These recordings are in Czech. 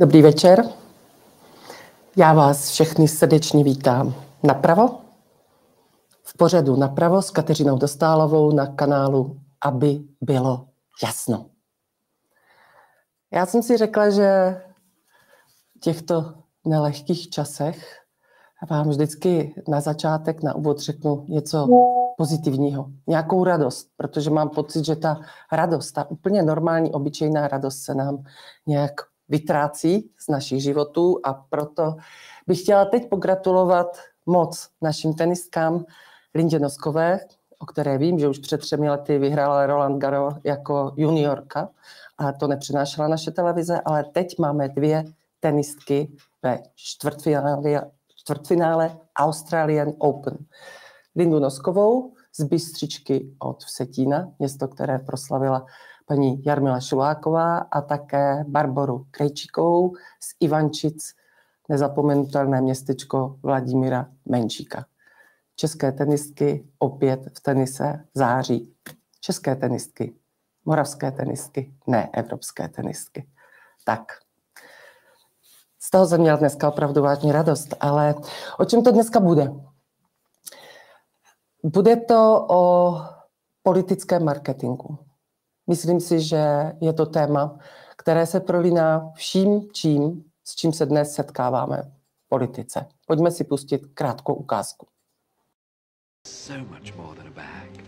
Dobrý večer. Já vás všechny srdečně vítám napravo, v pořadu napravo s Kateřinou Dostálovou na kanálu Aby bylo jasno. Já jsem si řekla, že v těchto nelehkých časech vám vždycky na začátek, na úvod řeknu něco pozitivního, nějakou radost, protože mám pocit, že ta radost, ta úplně normální, obyčejná radost se nám nějak vytrácí z našich životů a proto bych chtěla teď pogratulovat moc našim tenistkám Lindě Noskové, o které vím, že už před třemi lety vyhrála Roland Garros jako juniorka a to nepřinášela naše televize, ale teď máme dvě tenistky ve čtvrtfinále, čtvrtfinále Australian Open. Lindu Noskovou z Bystřičky od Vsetína, město, které proslavila paní Jarmila Šuláková a také Barboru Krejčíkovou z Ivančic, nezapomenutelné městečko Vladimíra Menšíka. České tenistky opět v tenise září. České tenistky, moravské tenistky, ne evropské tenistky. Tak, z toho jsem měla dneska opravdu vážně radost, ale o čem to dneska bude? Bude to o politickém marketingu. Myslím si, že je to téma, které se prolíná vším čím, s čím se dnes setkáváme v politice. Pojďme si pustit krátkou ukázku. So much more than a bag.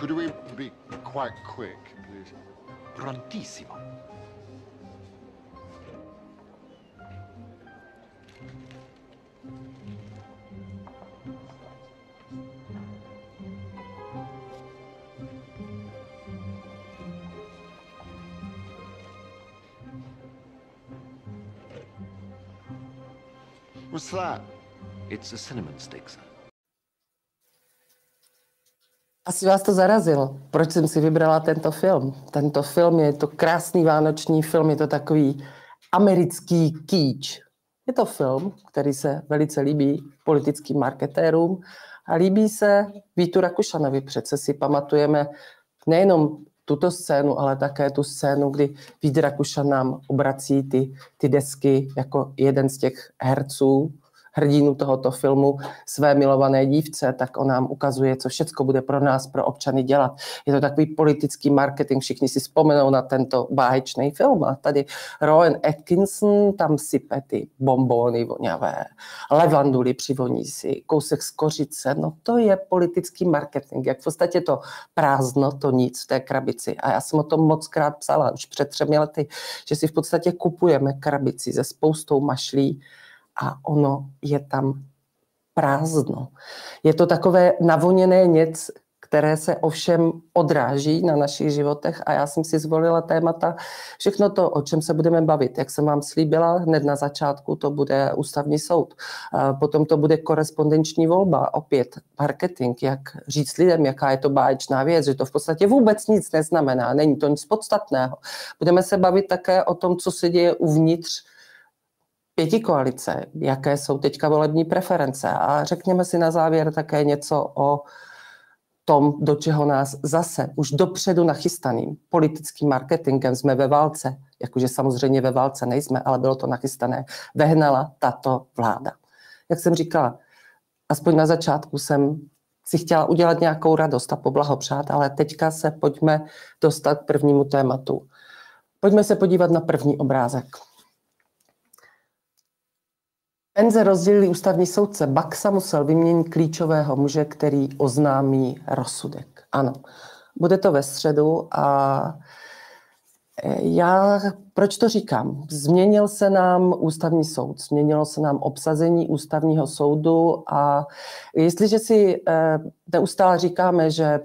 Could we be quite quick, please? Prontissimo. What's that? It's a cinnamon stick, sir. Asi vás to zarazilo. Proč jsem si vybrala tento film? Tento film je to krásný vánoční film, je to takový americký kýč. Je to film, který se velice líbí politickým marketérům a líbí se Vítu Rakušanovi. Přece si pamatujeme nejenom tuto scénu, ale také tu scénu, kdy Vít Rakušan nám obrací ty, ty desky jako jeden z těch herců hrdinu tohoto filmu své milované dívce, tak on nám ukazuje, co všechno bude pro nás, pro občany dělat. Je to takový politický marketing, všichni si vzpomenou na tento báječný film. A tady Rowan Atkinson tam sype ty bombóny voňavé, levanduly přivoní si, kousek z kořice, no to je politický marketing. Jak v podstatě to prázdno, to nic v té krabici. A já jsem o tom moc krát psala už před třemi lety, že si v podstatě kupujeme krabici se spoustou mašlí, a ono je tam prázdno. Je to takové navoněné něco, které se ovšem odráží na našich životech a já jsem si zvolila témata, všechno to, o čem se budeme bavit. Jak jsem vám slíbila, hned na začátku to bude ústavní soud, potom to bude korespondenční volba, opět marketing, jak říct lidem, jaká je to báječná věc, že to v podstatě vůbec nic neznamená, není to nic podstatného. Budeme se bavit také o tom, co se děje uvnitř pěti koalice, jaké jsou teďka volební preference a řekněme si na závěr také něco o tom, do čeho nás zase už dopředu nachystaným politickým marketingem jsme ve válce, jakože samozřejmě ve válce nejsme, ale bylo to nachystané, vehnala tato vláda. Jak jsem říkala, aspoň na začátku jsem si chtěla udělat nějakou radost a poblahopřát, ale teďka se pojďme dostat k prvnímu tématu. Pojďme se podívat na první obrázek. Penze rozdělili ústavní soudce. Baxa musel vyměnit klíčového muže, který oznámí rozsudek. Ano, bude to ve středu a e, já, proč to říkám? Změnil se nám ústavní soud, změnilo se nám obsazení ústavního soudu a jestliže si e, neustále říkáme, že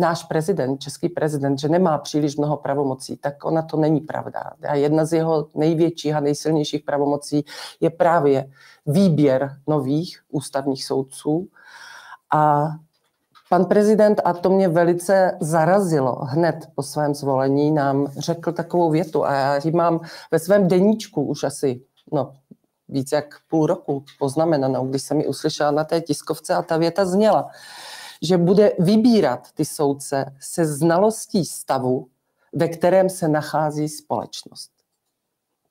náš prezident, český prezident, že nemá příliš mnoho pravomocí, tak ona to není pravda. A jedna z jeho největších a nejsilnějších pravomocí je právě výběr nových ústavních soudců. A Pan prezident, a to mě velice zarazilo, hned po svém zvolení nám řekl takovou větu a já ji mám ve svém deníčku už asi no, víc jak půl roku poznamenanou, když jsem ji uslyšela na té tiskovce a ta věta zněla, že bude vybírat ty soudce se znalostí stavu, ve kterém se nachází společnost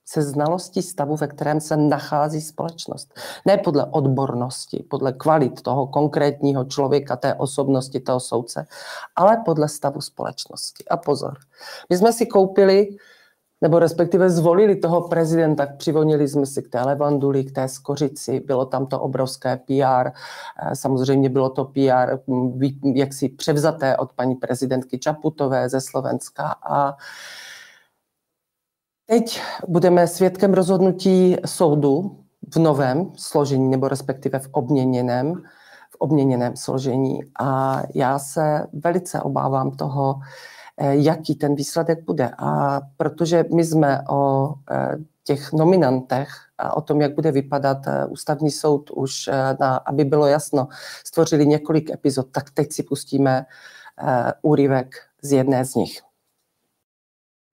se znalostí stavu, ve kterém se nachází společnost. Ne podle odbornosti, podle kvalit toho konkrétního člověka, té osobnosti, toho soudce, ale podle stavu společnosti. A pozor, my jsme si koupili nebo respektive zvolili toho prezidenta, přivonili jsme si k té levanduli, k té skořici, bylo tam to obrovské PR, eh, samozřejmě bylo to PR hm, jaksi převzaté od paní prezidentky Čaputové ze Slovenska a Teď budeme svědkem rozhodnutí soudu v novém složení, nebo respektive v obměněném, v obměněném složení. A já se velice obávám toho, jaký ten výsledek bude. A protože my jsme o eh, těch nominantech a o tom, jak bude vypadat eh, ústavní soud už, na, aby bylo jasno, stvořili několik epizod, tak teď si pustíme úryvek z jedné z nich.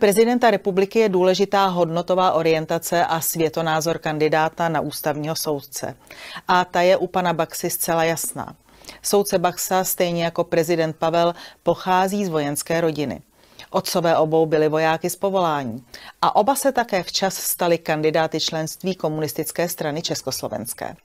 Prezidenta republiky je důležitá hodnotová orientace a světonázor kandidáta na ústavního soudce. A ta je u pana Baxy zcela jasná. Soudce Baxa, stejně jako prezident Pavel, pochází z vojenské rodiny. Otcové obou byli vojáky z povolání a oba se také včas stali kandidáty členství komunistické strany Československé.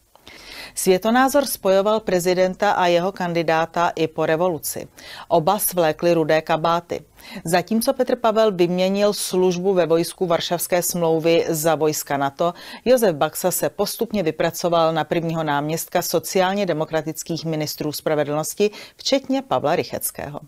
Světonázor spojoval prezidenta a jeho kandidáta i po revoluci. Oba svlékli rudé kabáty. Zatímco Petr Pavel vyměnil službu ve vojsku Varšavské smlouvy za vojska NATO, Josef Baxa se postupně vypracoval na prvního náměstka sociálně demokratických ministrů spravedlnosti, včetně Pavla Rycheckého.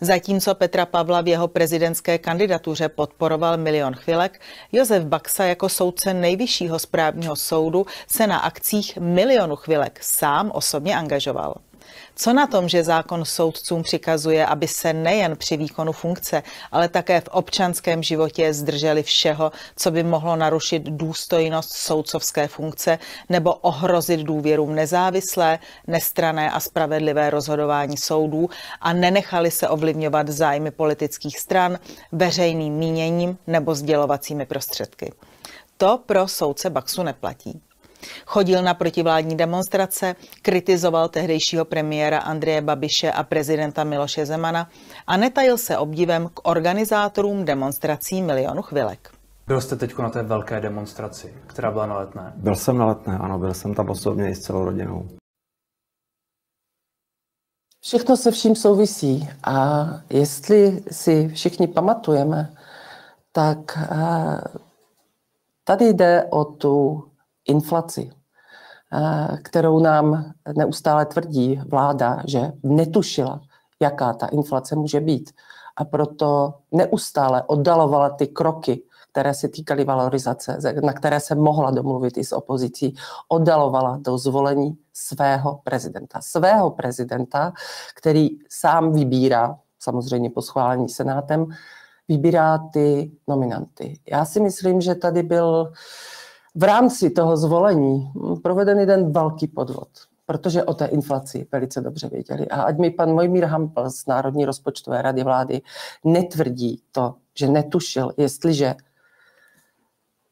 Zatímco Petra Pavla v jeho prezidentské kandidatuře podporoval milion chvilek, Josef Baxa jako soudce nejvyššího správního soudu se na akcích milionu chvilek sám osobně angažoval. Co na tom, že zákon soudcům přikazuje, aby se nejen při výkonu funkce, ale také v občanském životě zdrželi všeho, co by mohlo narušit důstojnost soudcovské funkce nebo ohrozit důvěru v nezávislé, nestrané a spravedlivé rozhodování soudů a nenechali se ovlivňovat zájmy politických stran, veřejným míněním nebo sdělovacími prostředky. To pro soudce Baxu neplatí. Chodil na protivládní demonstrace, kritizoval tehdejšího premiéra Andreje Babiše a prezidenta Miloše Zemana a netajil se obdivem k organizátorům demonstrací milionu chvilek. Byl jste teď na té velké demonstraci, která byla na letné? Byl jsem na letné, ano, byl jsem tam osobně i s celou rodinou. Všechno se vším souvisí a jestli si všichni pamatujeme, tak eh, tady jde o tu inflaci, eh, kterou nám neustále tvrdí vláda, že netušila, jaká ta inflace může být. A proto neustále oddalovala ty kroky, které se týkaly valorizace, na které se mohla domluvit i s opozicí, oddalovala do zvolení svého prezidenta. Svého prezidenta, který sám vybírá, samozřejmě po schválení senátem, vybírá ty nominanty. Já si myslím, že tady byl v rámci toho zvolení proveden jeden velký podvod, protože o té inflaci velice dobře věděli. A ať mi pan Mojmír Hampel z Národní rozpočtové rady vlády netvrdí to, že netušil, jestliže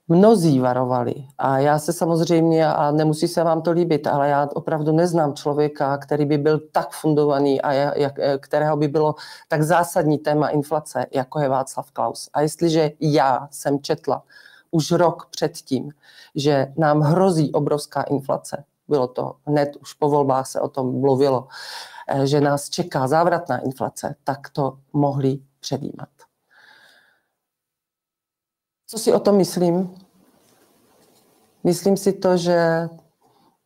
mnozí varovali. A já se samozřejmě, a nemusí se vám to líbit, ale já opravdu neznám člověka, který by byl tak fundovaný a jak, kterého by bylo tak zásadní téma inflace, jako je Václav Klaus. A jestliže já jsem četla už rok předtím, že nám hrozí obrovská inflace. Bylo to hned, už po volbách se o tom mluvilo, eh, že nás čeká závratná inflace, tak to mohli předjímat. Co si o tom myslím? Myslím si to, že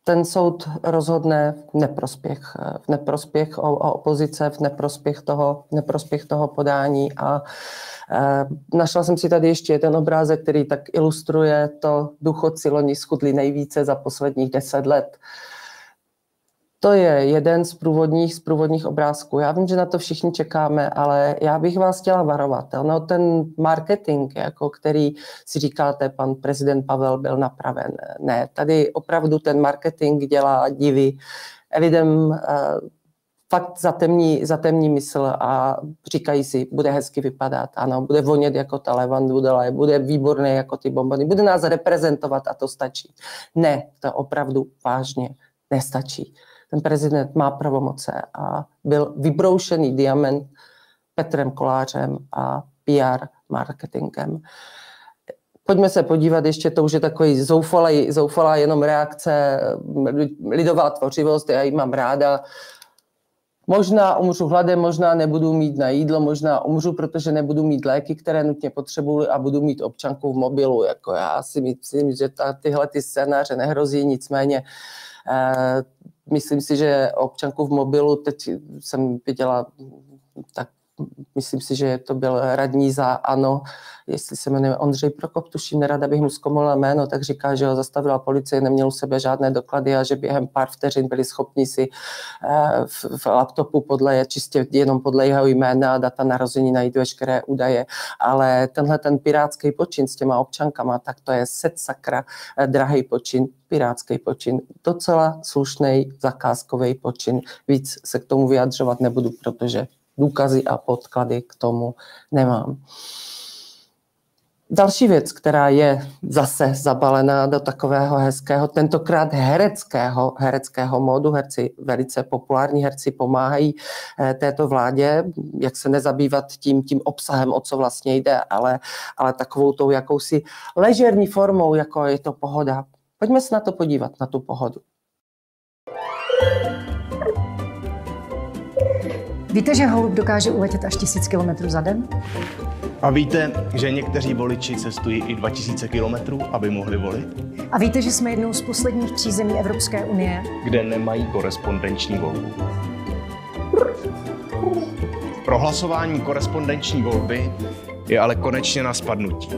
ten soud rozhodne v neprospěch, v neprospěch o, o opozice, v neprospěch toho, v neprospěch toho podání a e, našla jsem si tady ještě jeden obrázek, který tak ilustruje to důchodci loni schudli nejvíce za posledních deset let. To je jeden z průvodních, z průvodních obrázků. Já vím, že na to všichni čekáme, ale já bych vás chtěla varovat. No, ten marketing, jako který si říkáte, pan prezident Pavel byl napraven. Ne, tady opravdu ten marketing dělá divy lidem eh, fakt zatemní, zatemní mysl a říkají si, bude hezky vypadat, ano, bude vonět jako ta levandula, bude výborný jako ty bombony, bude nás reprezentovat a to stačí. Ne, to opravdu vážně nestačí. Ten prezident má pravomoce a byl vybroušený diamant Petrem Kolářem a PR marketingem. Pojďme se podívat, ještě to už je takový zoufalá, zoufalá jenom reakce, lidová tvořivost, já ji mám ráda. Možná umřu hladem, možná nebudu mít na jídlo, možná umřu, protože nebudu mít léky, které nutně potřebuji a budu mít občanku v mobilu. Jako já si myslím, že ta, tyhle ty scénáře nehrozí, nicméně eh, myslím si, že občanku v mobilu, teď jsem viděla tak myslím si, že to byl radní za ANO, jestli se jmenuje Ondřej Prokop, tuším, nerada bych mu zkomolila jméno, tak říká, že ho zastavila policie, neměl u sebe žádné doklady a že během pár vteřin byli schopni si eh, v, v laptopu podle, čistě jenom podle jeho jména a data narození najít veškeré údaje. Ale tenhle ten pirátský počin s těma občankama, tak to je set sakra eh, drahý počin, pirátský počin, docela slušný zakázkový počin. Víc se k tomu vyjadřovat nebudu, protože důkazy a podklady k tomu nemám. Další věc, která je zase zabalená do takového hezkého, tentokrát hereckého, hereckého módu, herci, velice populární herci pomáhají eh, této vládě, jak se nezabývat tím, tím obsahem, o co vlastně jde, ale, ale takovou tou jakousi ležerní formou, jako je to pohoda. Pojďme se na to podívat, na tu pohodu. Víte, že holub dokáže uletět až tisíc kilometrů za den? A víte, že někteří voliči cestují i 2000 kilometrů, aby mohli volit? A víte, že jsme jednou z posledních tří zemí Evropské unie, kde nemají korespondenční volbu. Prohlasování korespondenční volby je ale konečně na spadnutí.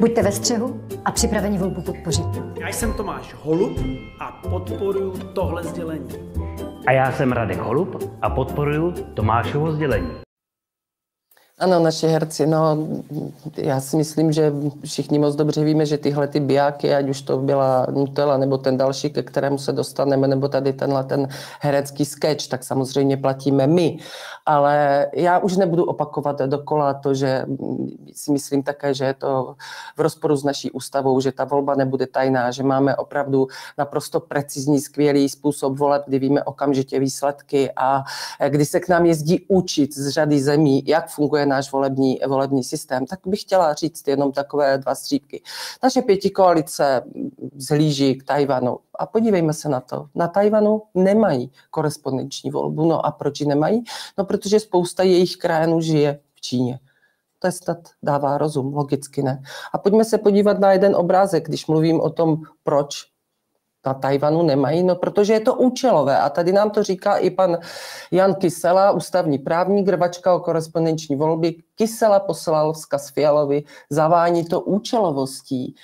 Buďte ve střehu a připraveni volbu podpořit. Já jsem Tomáš Holub a podporuji tohle sdělení. A já jsem Radek Holub a podporuji Tomášovo sdělení. Ano, naši herci, no, já si myslím, že všichni moc dobře víme, že tyhle ty bijáky, ať už to byla Nutella nebo ten další, ke kterému se dostaneme, nebo tady tenhle ten herecký sketch, tak samozřejmě platíme my. Ale já už nebudu opakovat dokola to, že si myslím také, že je to v rozporu s naší ústavou, že ta volba nebude tajná, že máme opravdu naprosto precizní, skvělý způsob voleb, kdy víme okamžitě výsledky a kdy se k nám jezdí učit z řady zemí, jak funguje náš volební, volební systém, tak bych chtěla říct jenom takové dva střípky. Naše pěti koalice zhlíží k Tajvanu. A podívejme se na to. Na Tajvanu nemají korespondenční volbu. No a proč ji nemají? No protože spousta jejich krajinů žije v Číně. To snad dává rozum, logicky ne. A pojďme se podívat na jeden obrázek, když mluvím o tom, proč na Tajvanu nemají, no protože je to účelové a tady nám to říká i pan Jan Kysela, ústavní právník, rvačka o korespondenční volby. Kysela poslal vzkaz Fialovi, zavání to účelovostí.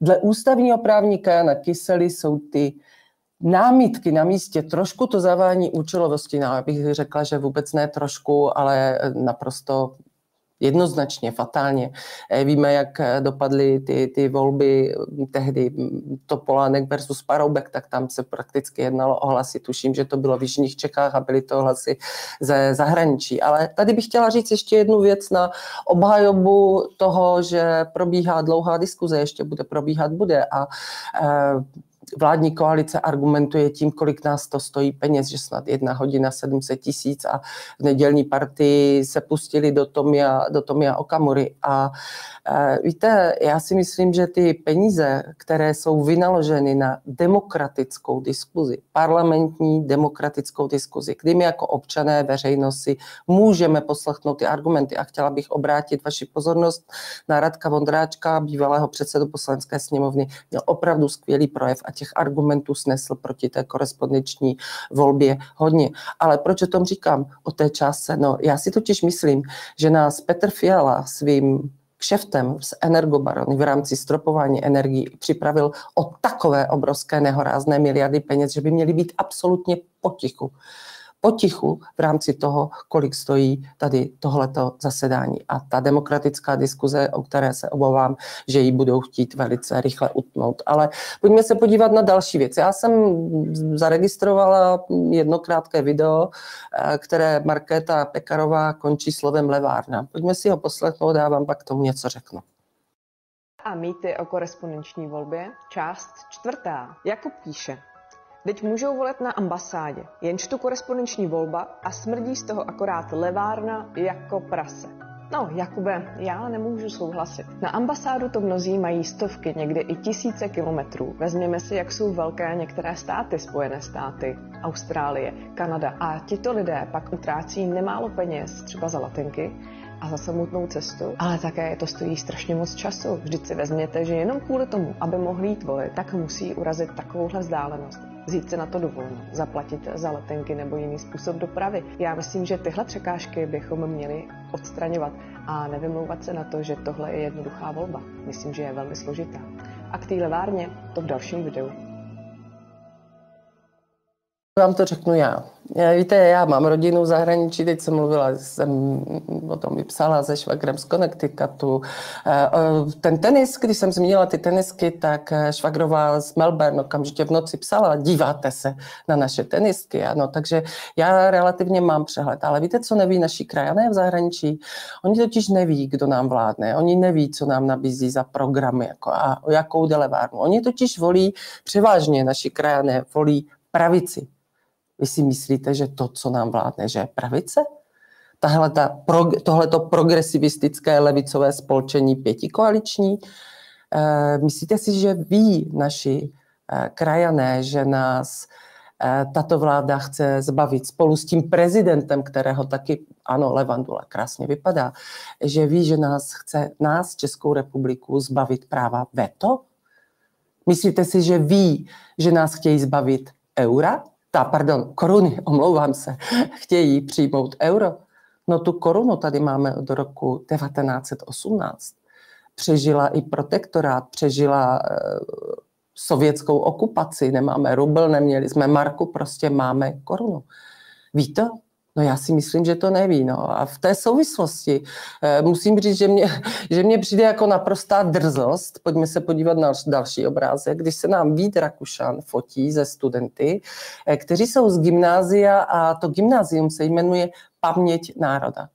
Dle ústavního právníka Jana Kysely jsou ty námitky na místě, trošku to zavání účelovosti, no, bych řekla, že vůbec ne trošku, ale naprosto jednoznačně, fatálně. Eh, víme, jak eh, dopadly ty, ty volby hm, tehdy hm, Topolánek versus Paroubek, tak tam se prakticky jednalo o hlasy. Tuším, že to bylo v Jižních Čechách a byly to hlasy ze zahraničí. Ale tady bych chtěla říct ještě jednu věc na obhajobu toho, že probíhá dlouhá diskuze, ještě bude probíhat, bude a eh, vládní koalice argumentuje tím, kolik nás to stojí peněz, že snad jedna hodina 700 tisíc a v nedělní partii se pustili do Tomia, do Tomia Okamury. A e, víte, já si myslím, že ty peníze, které jsou vynaloženy na demokratickou diskuzi, parlamentní demokratickou diskuzi, kdy my jako občané veřejnost si můžeme poslechnout ty argumenty a chtěla bych obrátit vaši pozornost na Radka Vondráčka, bývalého předsedu poslanecké sněmovny, měl opravdu skvělý projev a těch argumentů snesl proti té korespondenční volbě hodně. Ale proč o tom říkám, o té částce? No, já si totiž myslím, že nás Petr Fiala svým kšeftem s energobarony v rámci stropování energií připravil o takové obrovské nehorázné miliardy peněz, že by měly být absolutně potichu potichu v rámci toho, kolik stojí tady tohleto zasedání. A ta demokratická diskuze, o které se obávám, že ji budou chtít velice rychle utnout. Ale pojďme se podívat na další věc. Já jsem zaregistrovala jedno krátké video, eh, které Markéta Pekarová končí slovem levárna. Pojďme si ho poslechnout já vám pak tomu něco řeknu a mýty o korespondenční volbě, část čtvrtá. Jakub píše, Teď můžou volit na ambasádě, jenž tu korespondenční volba a smrdí z toho akorát levárna jako prase. No, Jakube, já nemůžu souhlasit. Na ambasádu to mnozí mají stovky, někdy i tisíce kilometrů. Vezměme si, jak jsou velké některé státy, Spojené státy, Austrálie, Kanada. A tito lidé pak utrácí nemálo peněz, třeba za latinky, a za samotnou cestu, ale také to stojí strašně moc času. Vždyť si vezměte, že jenom kvůli tomu, aby mohli jít volit, tak musí urazit takovouhle vzdálenost vzít se na to dovolenou, zaplatit za letenky nebo jiný způsob dopravy. Já myslím, že tyhle překážky bychom měli odstraňovat a nevymlouvat se na to, že tohle je jednoduchá volba. Myslím, že je velmi složitá. A k té levárně to v dalším videu. Vám to řeknu já. Víte, já mám rodinu v zahraničí, teď jsem mluvila, jsem o tom vypsala se švagrem z Connecticutu. Eh, ten tenis, když jsem zmínila ty tenisky, tak eh, švagrová z Melbourne okamžitě v noci psala, díváte se na naše tenisky. Ano, takže já relativně mám přehled. Ale víte, co neví naši krajané v zahraničí? Oni totiž neví, kdo nám vládne. Oni neví, co nám nabízí za programy jako a jakou delevárnu. Oni totiž volí, převážně naši krajané volí pravici vy si myslíte, že to, co nám vládne, že je pravice? Tahle ta, tohleto progresivistické levicové spolčení pětikoaliční? E, myslíte si, že ví naši e, krajané, že nás e, tato vláda chce zbavit spolu s tím prezidentem, kterého taky, ano, Levandula krásně vypadá, že ví, že nás chce, nás, Českou republiku, zbavit práva veto? Myslíte si, že ví, že nás chtějí zbavit eura? Ta, pardon, koruny, omlouvám se, chtějí přijmout euro. No tu korunu tady máme od roku 1918. Přežila i protektorát, přežila e, sovětskou okupaci, nemáme rubl, neměli jsme marku, prostě máme korunu. Ví to? No já si myslím, že to neví. No. A v té souvislosti eh, musím říct, že mě, že mě přijde jako naprostá drzost. Pojďme se podívat na další obrázek, když se nám Vít Rakušan fotí ze studenty, eh, kteří jsou z gymnázia a to gymnázium se jmenuje Paměť národa.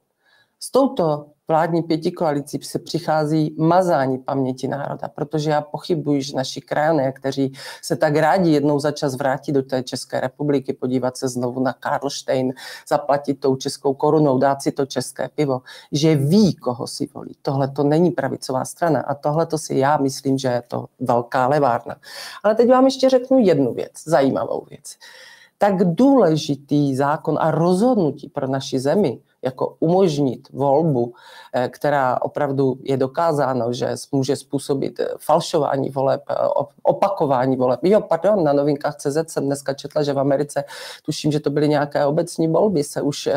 S touto vládní pěti koalicí se přichází mazání paměti národa, protože já pochybuji, že naši krajané, kteří se tak rádi jednou za čas vrátí do té České republiky, podívat se znovu na Karlštejn, zaplatit tou českou korunou, dát si to české pivo, že ví, koho si volí. Tohle to není pravicová strana a tohle to si já myslím, že je to velká levárna. Ale teď vám ještě řeknu jednu věc, zajímavou věc. Tak důležitý zákon a rozhodnutí pro naši zemi, jako umožnit volbu, eh, která opravdu je dokázáno, že může způsobit eh, falšování voleb, eh, opakování voleb. Jo, pardon, na novinkách CZ jsem dneska četla, že v Americe, tuším, že to byly nějaké obecní volby, se už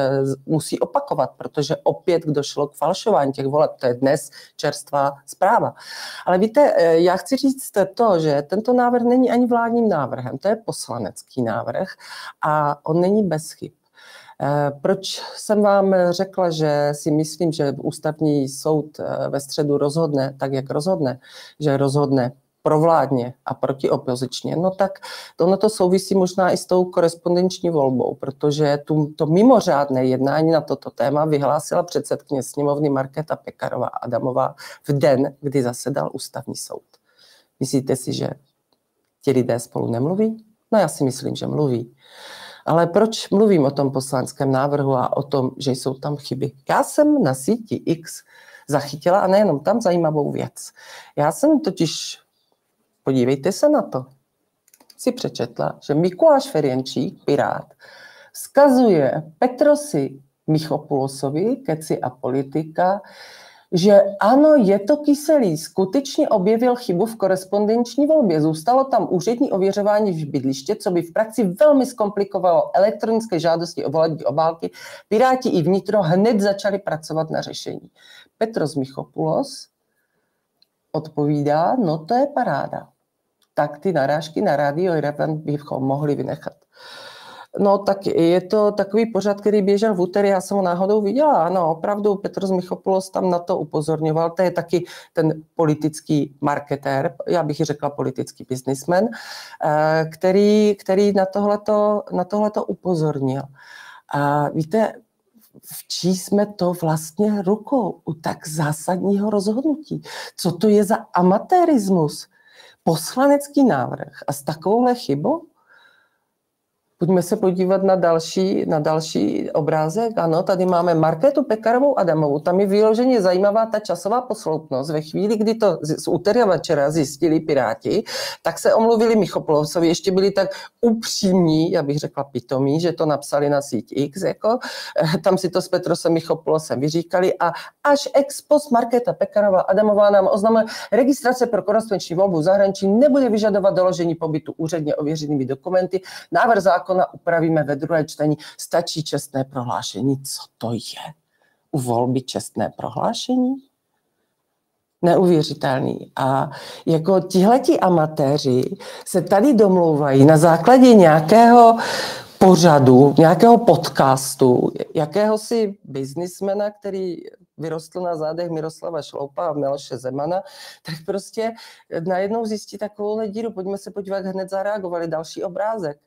musí opakovat, protože opět došlo k falšování těch voleb. To je dnes čerstvá zpráva. Ale víte, já chci říct to, že tento návrh není ani vládním návrhem, to je poslanecký návrh a on není bez chyb. Eh, proč jsem vám řekla, že si myslím, že ústavní soud eh, ve středu rozhodne tak, jak rozhodne, že rozhodne provládně a protiopozičně, no tak ono to souvisí možná i s tou korespondenční volbou, protože tu, to mimořádné jednání na toto téma vyhlásila předsedkyně sněmovny Markéta Pekarová Adamová v den, kdy zasedal ústavní soud. Myslíte si, že ti lidé spolu nemluví? No já si myslím, že mluví. Ale proč mluvím o tom poslanském návrhu a o tom, že jsou tam chyby? Já jsem na síti X zachytila, a nejenom tam, zajímavou věc. Já jsem totiž, podívejte se na to, si přečetla, že Mikuláš Ferjenčík, Pirát, vzkazuje Petrosi Michopulosovi, keci a politika, že ano, je to kyselý. Skutečně objevil chybu v korespondenční volbě. Zůstalo tam úřední ověřování v bydliště, co by v praxi velmi zkomplikovalo elektronické žádosti o volební obálky. Piráti i vnitro hned začali pracovat na řešení. Petros Michopulos odpovídá, no to je paráda. Tak ty narážky na rádio bychom mohli vynechat. No tak je to takový pořad, který běžel v úterý, já jsem ho náhodou viděla. Ano, opravdu Petr Michopoulos tam na to upozorňoval. To je taky ten politický marketér, já bych řekla politický biznismen, eh, který, který na tohleto, na tohleto upozornil. A víte, v čí jsme to vlastně rukou u tak zásadního rozhodnutí? Co to je za amatérismus? Poslanecký návrh a s takovouhle chybou? Pojďme se podívat na další, na další obrázek. Ano, tady máme Markétu Pekarovou Adamovou. Tam je vyloženě zajímavá ta časová posloupnost. Ve chvíli, kdy to z úterý večera zjistili Piráti, tak se omluvili Michopolosovi. Ještě byli tak upřímní, já bych řekla pitomí, že to napsali na síť X. Jako. Eh, tam si to s Petrosem Michopolosem vyříkali a až ex post Markéta Pekarová Adamová nám oznámila, registrace pro korespondenční volbu zahraničí nebude vyžadovat doložení pobytu úředně ověřenými dokumenty. Návrh zákona upravíme ve druhé čtení. Stačí čestné prohlášení. Co to je? U volby čestné prohlášení? Neuvěřitelný. A jako tihleti amatéři se tady domlouvají na základě nějakého pořadu, nějakého podcastu, jakéhosi biznismena, který vyrostl na zádech Miroslava Šloupa a Miloše Zemana, tak prostě najednou zjistí takovou díru. Pojďme se podívat, hned zareagovali. Další obrázek.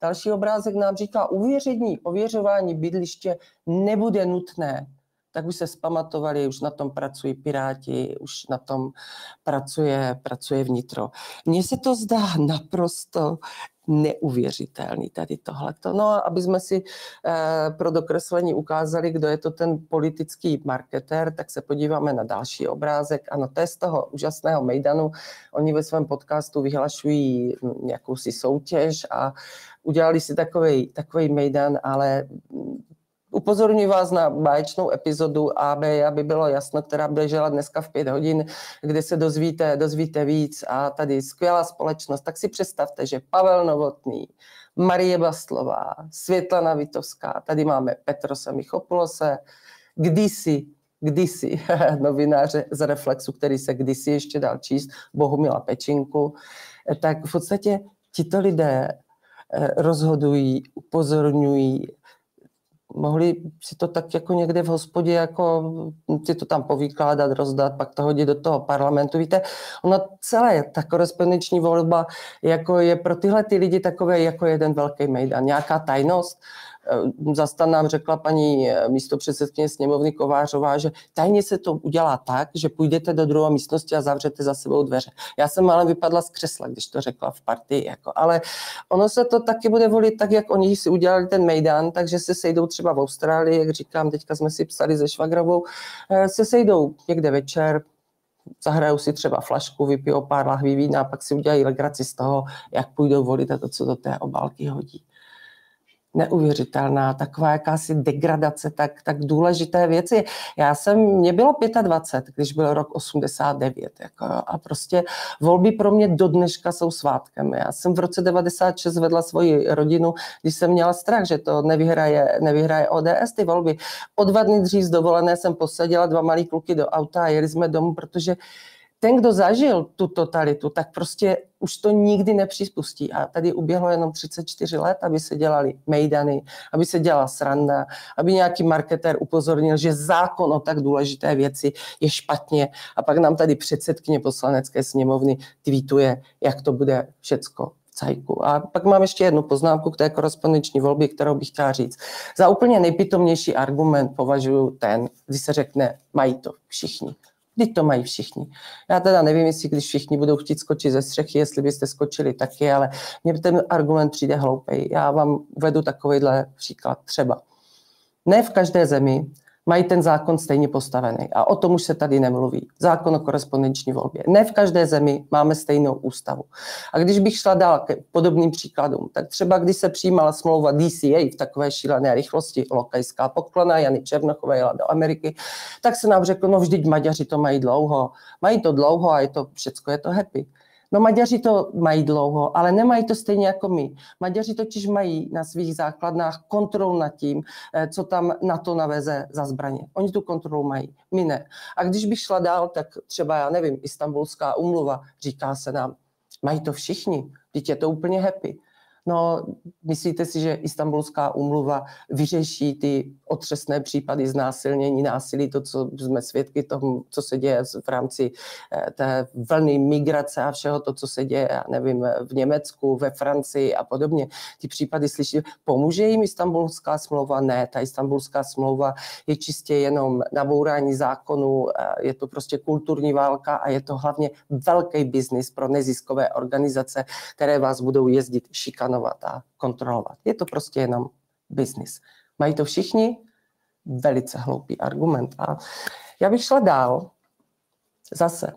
Další obrázek nám říká, uvěření, ověřování bydliště nebude nutné. Tak už se zpamatovali, už na tom pracují Piráti, už na tom pracuje, pracuje vnitro. Mně se to zdá naprosto neuvěřitelný tady tohleto. No aby jsme si eh, pro dokreslení ukázali, kdo je to ten politický marketér, tak se podíváme na další obrázek. Ano, to je z toho úžasného Mejdanu. Oni ve svém podcastu vyhlašují jakousi soutěž a udělali si takový, takový Mejdan, ale Upozorňuji vás na báječnou epizodu AB, aby bylo jasno, která běžela dneska v pět hodin, kde se dozvíte, dozvíte víc a tady skvělá společnost. Tak si představte, že Pavel Novotný, Marie Bastlová, Světlana Vitovská, tady máme Petrose Michopulose, kdysi, kdysi novináře z Reflexu, který se kdysi ještě dal číst, Bohumila Pečinku, tak v podstatě tito lidé eh, rozhodují, upozorňují, mohli si to tak jako někde v hospodě, jako si to tam povykládat, rozdat, pak to hodit do toho parlamentu. Víte, ono celé, ta korespondenční volba jako je pro tyhle ty lidi takové jako jeden velký mejdan, nějaká tajnost, zastan nám řekla paní eh, místopředsedkyně sněmovny Kovářová, že tajně se to udělá tak, že půjdete do druhé místnosti a zavřete za sebou dveře. Já jsem ale vypadla z křesla, když to řekla v partii. Jako. Ale ono se to taky bude volit tak, jak oni si udělali ten Mejdan, takže se sejdou třeba v Austrálii, jak říkám, teďka jsme si psali se Švagrovou, eh, se sejdou někde večer, zahrajou si třeba flašku, vypijou pár lahví vína a pak si udělají legraci z toho, jak půjdou volit a to, co do té obálky hodí neuvěřitelná, taková jakási degradace tak, tak důležité věci. Já jsem, mě bylo 25, když byl rok 89 jako, a prostě volby pro mě do dneška jsou svátkem. Já jsem v roce 96 vedla svoji rodinu, když jsem měla strach, že to nevyhraje, nevyhraje ODS ty volby. O dva dny dřív z dovolené jsem posadila dva malý kluky do auta a jeli jsme domů, protože ten, kdo zažil tu totalitu, tak prostě už to nikdy nepřispustí. A tady uběhlo jenom 34 let, aby se dělali mejdany, aby se dělala sranda, aby nějaký marketér upozornil, že zákon o tak důležité věci je špatně. A pak nám tady předsedkyně poslanecké sněmovny tweetuje, jak to bude všecko cajku. A pak mám ještě jednu poznámku k té korespondenční volbě, kterou bych chtěla říct. Za úplně nejpitomnější argument považuji ten, kdy se řekne, mají to všichni. Teď to mají všichni. Já teda nevím, jestli když všichni budou chtít skočit ze střechy, jestli byste skočili taky, ale mně ten argument přijde hloupej. Já vám uvedu takovýhle příklad třeba. Ne v každé zemi mají ten zákon stejně postavený. A o tom už se tady nemluví. Zákon o korespondenční volbě. Ne v každé zemi máme stejnou ústavu. A když bych šla dál k podobným příkladům, tak třeba když se přijímala smlouva DCA v takové šílené rychlosti, lokajská poklona, Jany Černochové jela do Ameriky, tak se nám řeklo, no vždyť Maďaři to mají dlouho. Mají to dlouho a je to, všecko je to happy. No Maďaři to mají dlouho, ale nemají to stejně jako my. Maďaři totiž mají na svých základnách kontrolu nad tím, eh, co tam na to naveze za zbraně. Oni tu kontrolu mají, my ne. A když bych šla dál, tak třeba, já nevím, Istanbulská umluva, říká se nám, mají to všichni, teď je to úplně happy. No, myslíte si, že Istanbulská umluva vyřeší ty otřesné případy znásilnění, násilí, to, co jsme svědky tomu, co se děje v rámci eh, té vlny migrace a všeho to, co se děje, já nevím, v Německu, ve Francii a podobně. Ty případy slyší, pomůže jim Istanbulská smlouva? Ne, ta Istanbulská smlouva je čistě jenom nabourání zákonů, eh, je to prostě kulturní válka a je to hlavně velký biznis pro neziskové organizace, které vás budou jezdit šikanovat a kontrolovat. Je to prostě jenom biznis. Mají to všichni? Velice hloupý argument. A já bych šla dál. Zase.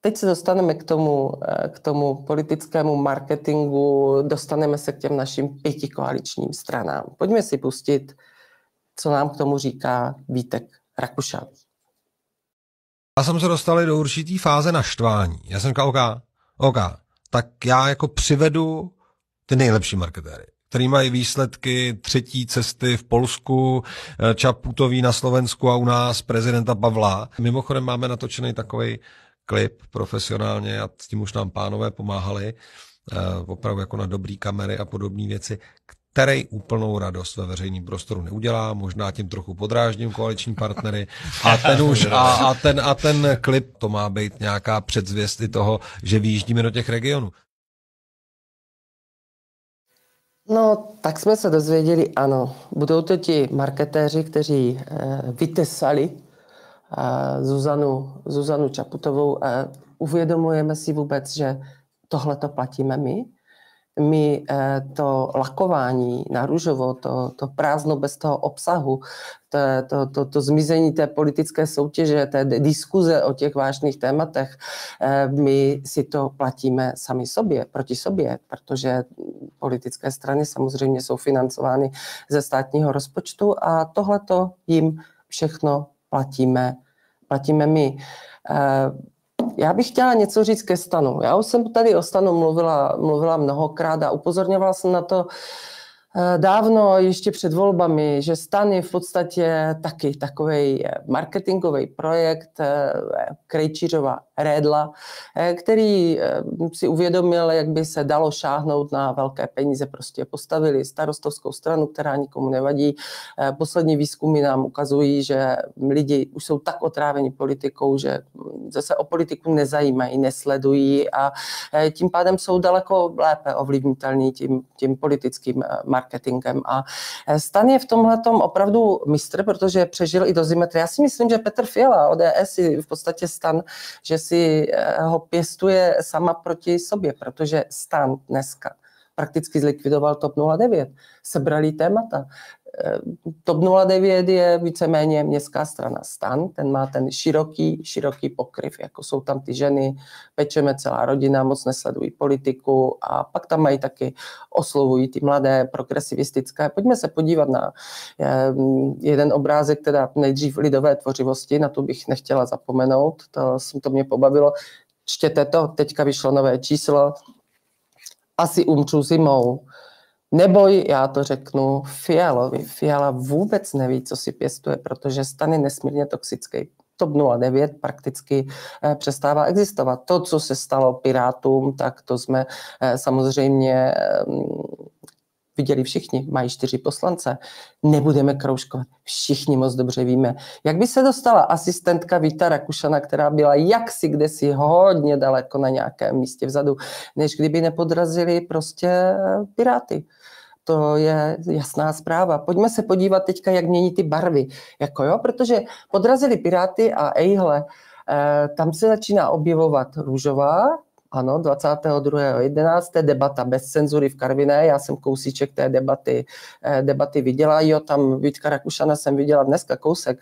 Teď se dostaneme k tomu, eh, k tomu politickému marketingu, dostaneme se k těm našim pěti koaličním stranám. Pojďme si pustit, co nám k tomu říká Vítek Rakušan. Já jsem se dostali do určitý fáze naštvání. Já jsem říkal, OK, OK, tak já jako přivedu ty nejlepší marketéry který mají výsledky třetí cesty v Polsku, eh, Čaputový na Slovensku a u nás prezidenta Pavla. Mimochodem máme natočený takový klip profesionálně a s tím už nám pánové pomáhali, eh, opravdu jako na dobrý kamery a podobné věci, který úplnou radost ve veřejném prostoru neudělá, možná tím trochu podráždím koaliční partnery a ten už a, a, ten, a ten klip, to má být nějaká předzvěst i toho, že vyjíždíme do těch regionů. No, tak jsme se dozvěděli, ano. Budou to ti marketéři, kteří eh, vytesali eh, Zuzanu, Zuzanu Čaputovou. Eh, uvědomujeme si vůbec, že tohle to platíme my? My eh, to lakování na růžovo, to, to prázdno bez toho obsahu, to, to, to, to zmizení té politické soutěže, té diskuze o těch vážných tématech, eh, my si to platíme sami sobě, proti sobě, protože politické strany samozřejmě jsou financovány ze státního rozpočtu a tohle to jim všechno platíme, platíme my. Já bych chtěla něco říct ke stanu. Já už jsem tady o stanu mluvila, mluvila mnohokrát a upozorňovala jsem na to, dávno, ještě před volbami, že stan je v podstatě taky takový eh, marketingový projekt eh, Krejčířova Rédla, který si uvědomil, jak by se dalo šáhnout na velké peníze. Prostě postavili starostovskou stranu, která nikomu nevadí. Poslední výzkumy nám ukazují, že lidi už jsou tak otráveni politikou, že zase o politiku nezajímají, nesledují a tím pádem jsou daleko lépe ovlivnitelní tím, tím politickým marketingem marketingem. A eh, Stan je v tomhle opravdu mistr, protože přežil i do zimetry. Já si myslím, že Petr Fiala, ODS, je v podstatě Stan, že si eh, ho pěstuje sama proti sobě, protože Stan dneska prakticky zlikvidoval TOP 09. Sebrali témata. TOP 09 je víceméně městská strana stan, ten má ten široký, široký pokryv, jako jsou tam ty ženy, pečeme celá rodina, moc nesledují politiku a pak tam mají taky, oslovují ty mladé, progresivistické. Pojďme se podívat na eh, jeden obrázek, teda nejdřív lidové tvořivosti, na to bych nechtěla zapomenout, to, to mě pobavilo. Čtěte to, teďka vyšlo nové číslo, asi umřu zimou, Neboj, já to řeknu Fialovi. Fiala vůbec neví, co si pěstuje, protože stan je nesmírně toxický. TOP 09 prakticky eh, přestává existovat. To, co se stalo Pirátům, tak to jsme eh, samozřejmě viděli všichni, mají čtyři poslance, nebudeme kroužkovat. Všichni moc dobře víme. Jak by se dostala asistentka Víta Rakušana, která byla jaksi kdesi hodně daleko na nějakém místě vzadu, než kdyby nepodrazili prostě Piráty. To je jasná zpráva. Pojďme se podívat teďka, jak mění ty barvy. Jako jo, protože podrazili Piráty a ejhle, eh, tam se začíná objevovat růžová, ano, 22.11. debata bez cenzury v Karviné, já jsem kousíček té debaty, eh, debaty viděla, jo, tam Vítka Rakušana jsem viděla dneska kousek,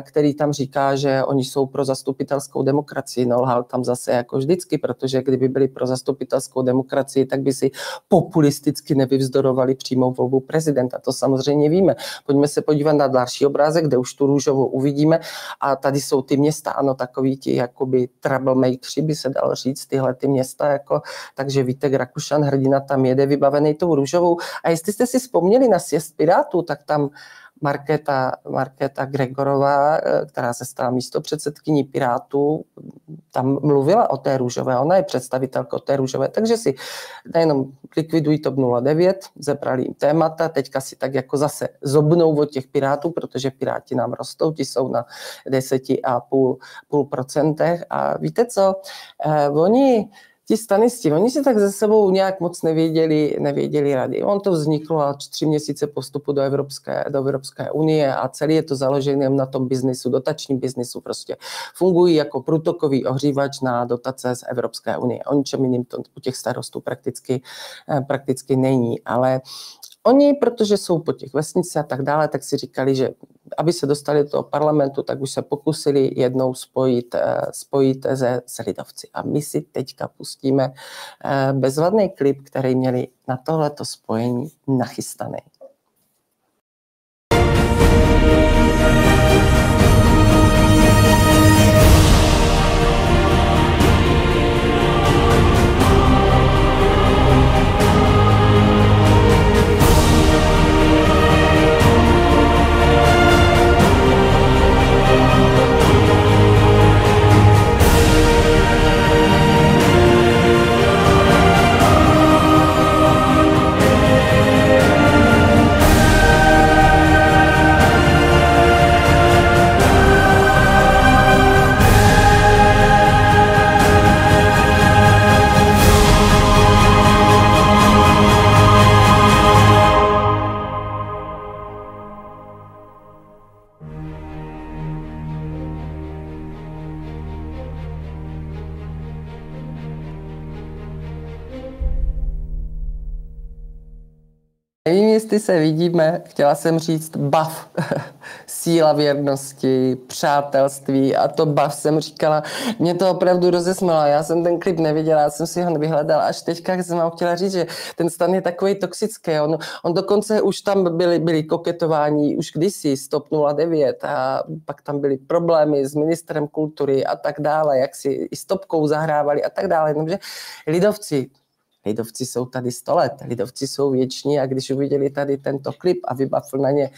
který tam říká, že oni jsou pro zastupitelskou demokracii. No, lhal tam zase jako vždycky, protože kdyby byli pro zastupitelskou demokracii, tak by si populisticky nevyvzdorovali přímou volbu prezidenta. To samozřejmě víme. Pojďme se podívat na další obrázek, kde už tu růžovou uvidíme. A tady jsou ty města, ano, takový ti jakoby troublemakeri, by se dalo říct, tyhle ty města, jako, takže Vítek Rakušan, hrdina tam jede vybavený tou růžovou. A jestli jste si vzpomněli na sjezd Pirátů, tak tam Markéta, Markéta Gregorová, eh, která se stala místo předsedkyní Pirátů, tam mluvila o té růžové, ona je představitelka té růžové, takže si nejenom likvidují TOP 09, zebrali jim témata, teďka si tak jako zase zobnou od těch Pirátů, protože Piráti nám rostou, ti jsou na 10,5 procentech. A víte co, eh, oni ti stanisti, oni si tak ze sebou nějak moc nevěděli, nevěděli rady. On to vzniklo a tři měsíce postupu do Evropské, do Evropské unie a celý je to založené na tom biznisu, dotačním biznisu prostě. Fungují jako průtokový ohřívač na dotace z Evropské unie. O ničem jiným to u těch starostů prakticky, eh, prakticky není, ale Oni, protože jsou po těch vesnicích a tak dále, tak si říkali, že aby se dostali do toho parlamentu, tak už se pokusili jednou spojit, eh, spojit se, s lidovci. A my si teďka pustíme eh, bezvadný klip, který měli na tohleto spojení nachystaný. Jestli se vidíme, chtěla jsem říct bav, síla věrnosti, přátelství a to bav jsem říkala, mě to opravdu rozesmalo, já jsem ten klip neviděla, já jsem si ho nevyhledala, až teďka jsem vám chtěla říct, že ten stan je takový toxický, on, on dokonce už tam byli, byli koketování už kdysi, Stop 09 a pak tam byly problémy s ministrem kultury a tak dále, jak si i stopkou zahrávali a tak dále, jenomže lidovci, Lidovci jsou tady 100 let, lidovci jsou věční a když uviděli tady tento klip a vybavil na ně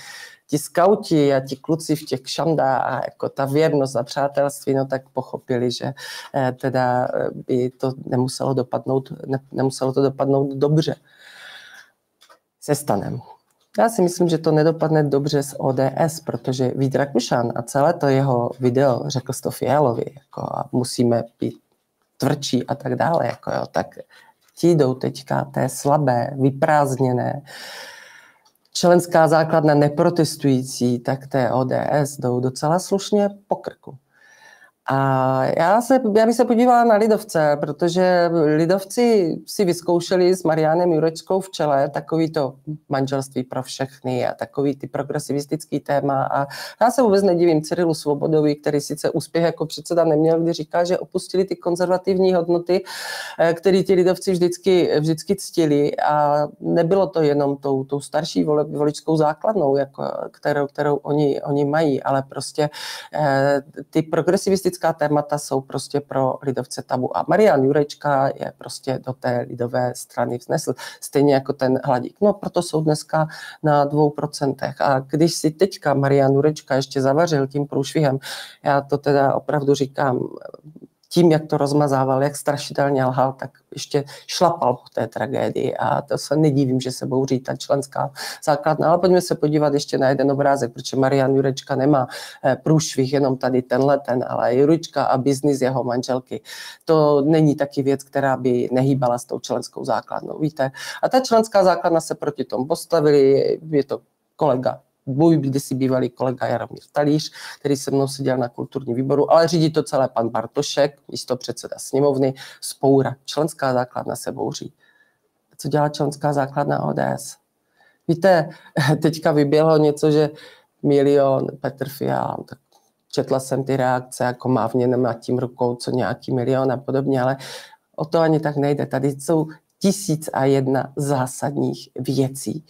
ti skauti a ti kluci v těch šandá a jako ta věrnost a přátelství, no tak pochopili, že eh, teda eh, by to nemuselo dopadnout, ne, nemuselo to dopadnout dobře se stanem. Já si myslím, že to nedopadne dobře s ODS, protože Vít Rakušan a celé to jeho video řekl to jako a musíme být tvrdší a tak dále, jako jo, tak ti jdou teďka té slabé, vyprázdněné, členská základna neprotestující, tak té ODS jdou docela slušně po krku. A já, se, já bych se podívala na Lidovce, protože Lidovci si vyzkoušeli s Marianem Jurečkou v čele takový to manželství pro všechny a takový ty progresivistický téma. A já se vůbec nedivím Cyrilu Svobodovi, který sice úspěch jako předseda neměl, kdy říká, že opustili ty konzervativní hodnoty, eh, které ti Lidovci vždycky, vždycky ctili. A nebylo to jenom tou, tou starší vole, voličskou základnou, jako, kterou, kterou oni, oni mají, ale prostě eh, ty progresivistické politická témata jsou prostě pro lidovce tabu. A Marian Jurečka je prostě do té lidové strany vznesl. Stejně jako ten hladík. No proto jsou dneska na dvou procentech. A když si teďka Marian Jurečka ještě zavařil tím průšvihem, já to teda opravdu říkám, tím, jak to rozmazával, jak strašidelně lhal, tak ještě šlapal po té tragédii a to se nedívím, že se bouří ta členská základna. Ale pojďme se podívat ještě na jeden obrázek, protože Marian Jurečka nemá eh, průšvih jenom tady tenhle ten, ale Jurečka a biznis jeho manželky. To není taky věc, která by nehýbala s tou členskou základnou, víte. A ta členská základna se proti tomu postavili, je to kolega můj kdysi bývalý kolega Jaromír Talíř, který se mnou seděl na kulturní výboru, ale řídí to celé pan Bartošek, místo předseda sněmovny, spoura. Členská základna se bouří. Co dělá členská základna ODS? Víte, teďka vyběhlo něco, že milion Petr Fiala, tak četla jsem ty reakce, jako mávně nad tím rukou, co nějaký milion a podobně, ale o to ani tak nejde. Tady jsou tisíc a jedna zásadních věcí,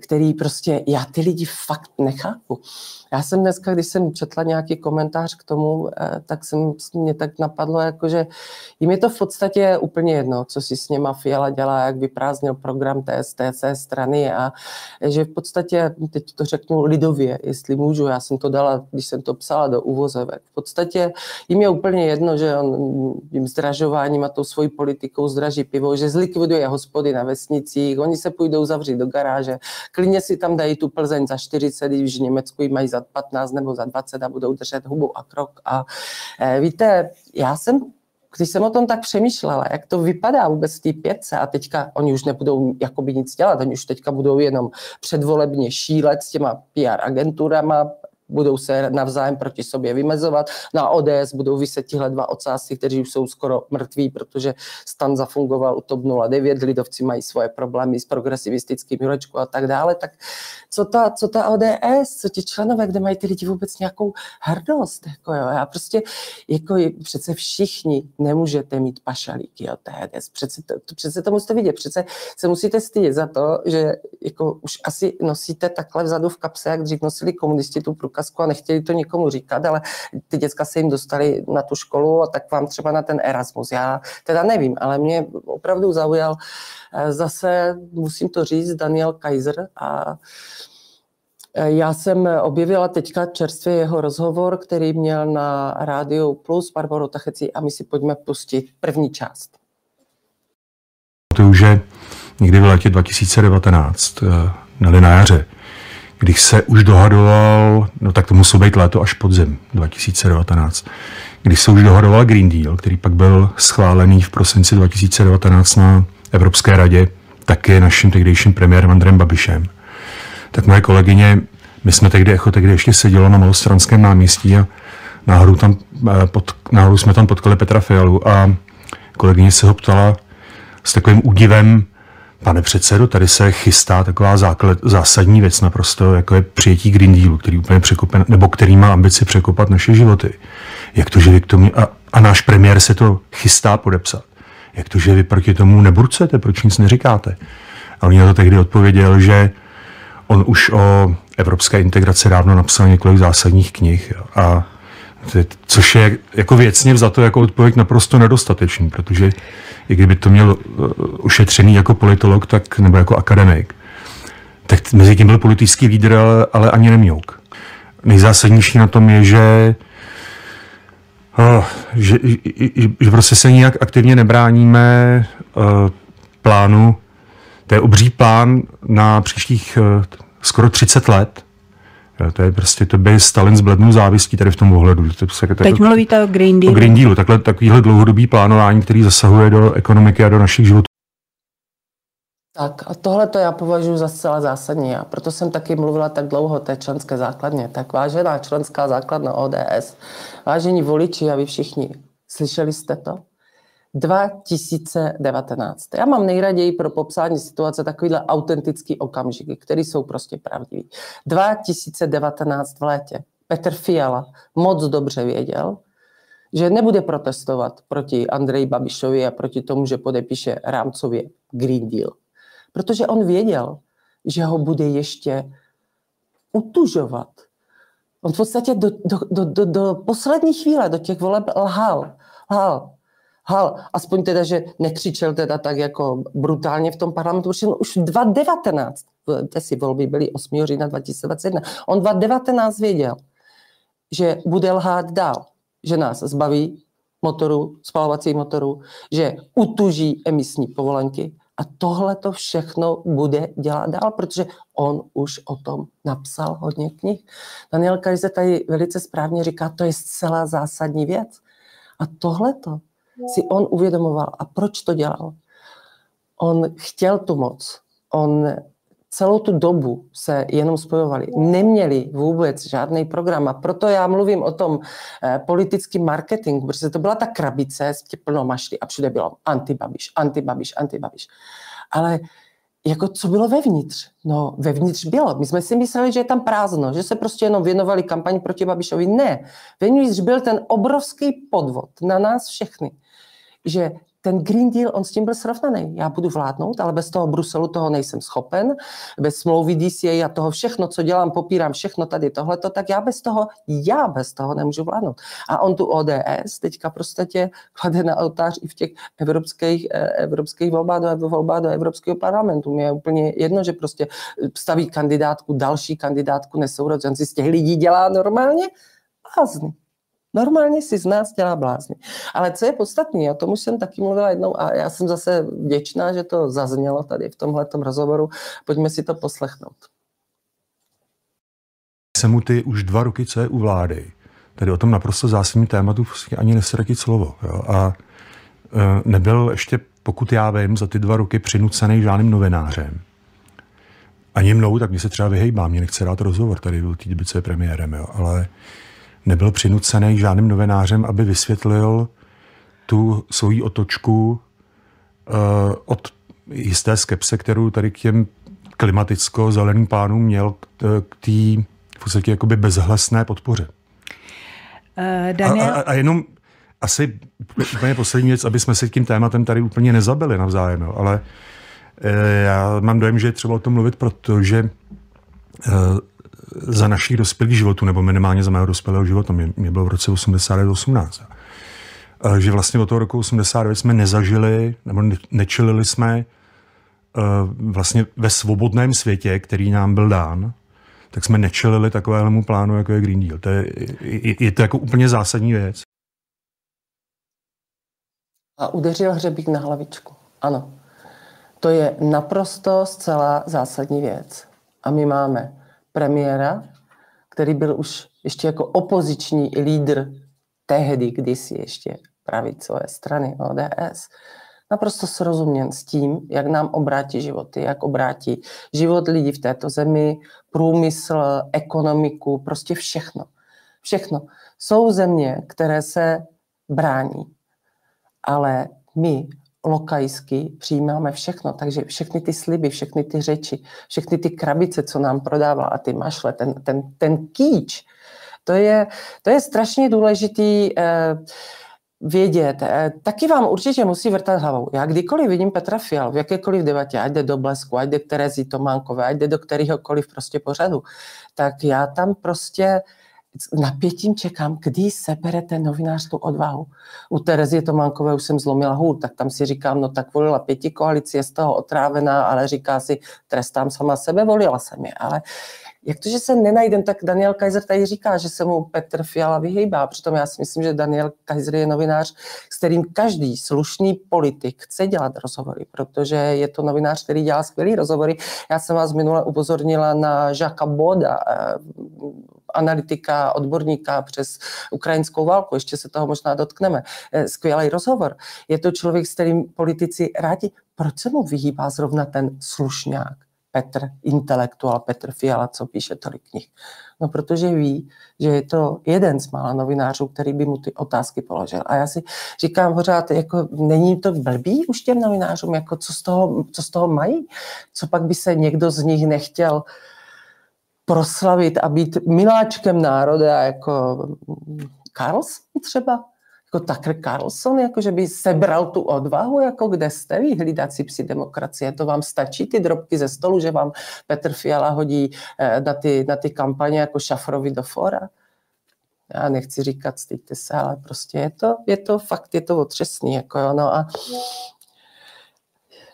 který prostě já ty lidi fakt nechápu. Já jsem dneska, když jsem četla nějaký komentář k tomu, eh, tak jsem, mě tak napadlo, jako že jim je to v podstatě úplně jedno, co si s něma Fiala dělá, jak vyprázdnil program té, té strany a že v podstatě, teď to řeknu lidově, jestli můžu, já jsem to dala, když jsem to psala do uvozovek, v podstatě jim je úplně jedno, že on jim zdražováním a tou svojí politikou zdraží pivo, že zlikviduje hospody na vesnicích, oni se půjdou zavřít do garáže, klidně si tam dají tu Plzeň za 40, když v Německu ji mají za 15 nebo za 20 a budou držet hubu a krok. A e, víte, já jsem když jsem o tom tak přemýšlela, jak to vypadá vůbec v té pětce a teďka oni už nebudou jakoby nic dělat, oni už teďka budou jenom předvolebně šílet s těma PR agenturama, budou se navzájem proti sobě vymezovat. Na ODS budou vyset tihle dva ocásy, kteří už jsou skoro mrtví, protože stan zafungoval u TOP 09, lidovci mají svoje problémy s progresivistickým Jurečkou a tak dále. Tak co ta, co ta ODS, co ti členové, kde mají ty lidi vůbec nějakou hrdost? Jako jo, já prostě, jako přece všichni nemůžete mít pašalíky od TDS. Přece to, to, přece to musíte vidět. Přece se musíte stydět za to, že jako už asi nosíte takhle vzadu v kapse, jak dřív nosili komunisti tu průkazku a nechtěli to nikomu říkat, ale ty děcka se jim dostali na tu školu a tak vám třeba na ten Erasmus. Já teda nevím, ale mě opravdu zaujal eh, zase, musím to říct, Daniel Kaiser a eh, já jsem objevila teďka čerstvě jeho rozhovor, který měl na Rádiu Plus Barbarou Tachecí a my si pojďme pustit první část. To už je někdy v letě 2019, neli na jaře, když se už dohadoval, no tak to muselo být léto až podzim 2019, když se už dohadoval Green Deal, který pak byl schválený v prosinci 2019 na Evropské radě, taky naším tehdejším premiérem Andrem Babišem. Tak moje kolegyně, my jsme tehdy, jako tehdy ještě sedělo na Malostranském náměstí a náhodou, tam, eh, pod, náhodou jsme tam potkali Petra Fialu a kolegyně se ho ptala s takovým údivem, Pane předsedo, tady se chystá taková základ, zásadní věc naprosto, jako je přijetí Green Dealu, který úplně překope, nebo který má ambici překopat naše životy. Jak to, že vy k tomu, a, a náš premiér se to chystá podepsat. Jak to, že vy proti tomu neburcujete, proč nic neříkáte? A on na to tehdy odpověděl, že on už o evropské integraci dávno napsal několik zásadních knih a což je jako věcně za to jako odpověď naprosto nedostatečný, protože i kdyby to měl ušetřený jako politolog, tak nebo jako akademik, tak mezi tím byl politický lídr, ale, ale ani nemňouk. Nejzásadnější na tom je, že Oh, že, že, že prostě se nijak aktivně nebráníme uh, plánu, to je obří plán na příštích uh, skoro 30 let, to je prostě, to by Stalin zblednul závistí tady v tom ohledu. To, to, to, Teď mluvíte o Green Dealu. O Green Dealu, takhle, takovýhle dlouhodobý plánování, který zasahuje do ekonomiky a do našich životů. Tak a tohle to já považuji za zcela zásadní a proto jsem taky mluvila tak dlouho o té členské základně. Tak vážená členská základna ODS, vážení voliči a vy všichni, slyšeli jste to? 2019. Já mám nejraději pro popsání situace takovýhle autentický okamžiky, které jsou prostě pravdivý. 2019 v létě Petr Fiala moc dobře věděl, že nebude protestovat proti Andreji Babišovi a proti tomu, že podepíše rámcově Green Deal. Protože on věděl, že ho bude ještě utužovat. On v podstatě do, do, do, do, do poslední chvíle, do těch voleb lhal. lhal hal, aspoň teda, že nekřičel teda tak jako brutálně v tom parlamentu, protože už 2019, si volby byly 8. října 2021, on 2019 věděl, že bude lhát dál, že nás zbaví motoru, spalovacích motorů, že utuží emisní povolenky a tohle to všechno bude dělat dál, protože on už o tom napsal hodně knih. Daniel Kajze tady velice správně říká, to je zcela zásadní věc. A tohleto si on uvědomoval. A proč to dělal? On chtěl tu moc. On celou tu dobu se jenom spojovali. Neměli vůbec žádný program a proto já mluvím o tom eh, politickém marketingu, protože to byla ta krabice s plnou mašly a všude bylo antibabiš, antibabiš, antibabiš. Ale jako co bylo vevnitř? No vevnitř bylo. My jsme si mysleli, že je tam prázdno, že se prostě jenom věnovali kampani proti Babišovi. Ne. Vevnitř byl ten obrovský podvod na nás všechny že ten Green Deal, on s tím byl srovnaný. Já budu vládnout, ale bez toho Bruselu toho nejsem schopen, bez smlouvy DCA a toho všechno, co dělám, popírám všechno tady tohleto, tak já bez toho, já bez toho nemůžu vládnout. A on tu ODS teďka prostě klade na oltář i v těch evropských, eh, evropských volbách do, volbách do Evropského parlamentu. Mě je úplně jedno, že prostě staví kandidátku, další kandidátku nesourozenci z těch lidí dělá normálně blázny. Normálně si z nás dělá blázny. Ale co je podstatné, o tom už jsem taky mluvila jednou a já jsem zase vděčná, že to zaznělo tady v tomhle rozhovoru. Pojďme si to poslechnout. Ty už dva roky, co je u vlády, tady o tom naprosto zásadním tématu prostě ani nesratit slovo. Jo? A e, nebyl ještě, pokud já vím, za ty dva roky přinucený žádným novinářem. Ani mnou, tak mě se třeba vyhejbá, mě nechce dát rozhovor tady do té premiérem, jo? ale nebyl přinucený žádným novinářem, aby vysvětlil tu svoji otočku uh, od jisté skepse, kterou tady k těm klimaticko-zeleným pánům měl k té v podstatě jakoby bezhlesné podpoře. Uh, Daniel... a, a, a jenom asi úplně poslední věc, aby jsme se tím tématem tady úplně nezabili navzájem, jo, ale já mám dojem, že je třeba o tom mluvit, protože za našich dospělých životů, nebo minimálně za mého dospělého života, mě, mě bylo v roce 89-18, že vlastně od toho roku 89 jsme nezažili, nebo nečelili jsme uh, vlastně ve svobodném světě, který nám byl dán, tak jsme nečelili takovému plánu, jako je Green Deal. To je, je, je to jako úplně zásadní věc. A udeřil hřebík na hlavičku. Ano. To je naprosto zcela zásadní věc. A my máme premiéra, který byl už ještě jako opoziční lídr tehdy, kdysi ještě pravicové strany ODS, naprosto srozuměn s tím, jak nám obrátí životy, jak obrátí život lidí v této zemi, průmysl, ekonomiku, prostě všechno. Všechno. Jsou země, které se brání, ale my lokajsky přijímáme všechno, takže všechny ty sliby, všechny ty řeči, všechny ty krabice, co nám prodával a ty mašle, ten, ten, ten kýč, to je, to je strašně důležitý eh, vědět. Eh, taky vám určitě musí vrtat hlavou. Já kdykoliv vidím Petra Fial v jakékoliv debatě, ať jde do Blesku, ať jde k Terezi Tománkové, ať jde do kteréhokoliv prostě pořadu, tak já tam prostě napětím čekám, kdy sebere ten novinář tu odvahu. U Terezie Tománkové už jsem zlomila hůl, tak tam si říkám, no tak volila pěti koalici, je z toho otrávená, ale říká si, trestám sama sebe, volila jsem je. Ale jak to, že se nenajdem, tak Daniel Kaiser tady říká, že se mu Petr Fiala vyhejbá. Přitom já si myslím, že Daniel Kaiser je novinář, s kterým každý slušný politik chce dělat rozhovory, protože je to novinář, který dělá skvělý rozhovory. Já jsem vás minule upozornila na Žaka Boda, eh, analytika, odborníka přes ukrajinskou válku, ještě se toho možná dotkneme. Eh, skvělý rozhovor. Je to člověk, s kterým politici rádi. Proč se mu vyhýbá zrovna ten slušňák? Petr, intelektuál Petr Fiala, co píše tolik knih. No protože ví, že je to jeden z mála novinářů, který by mu ty otázky položil. A já si říkám pořád, jako není to blbý už těm novinářům, jako co z toho, co z toho mají? Co pak by se někdo z nich nechtěl proslavit a být miláčkem národa, jako Carlson třeba? jako Tucker Carlson, jako že by sebral tu odvahu, jako kde jste vy, hlídací psi demokracie, to vám stačí ty drobky ze stolu, že vám Petr Fiala hodí eh, na ty, na ty kampaně jako šafrovi do fora? Já nechci říkat, styďte se, ale prostě je to, je to fakt, je to otřesný, jako jo, no a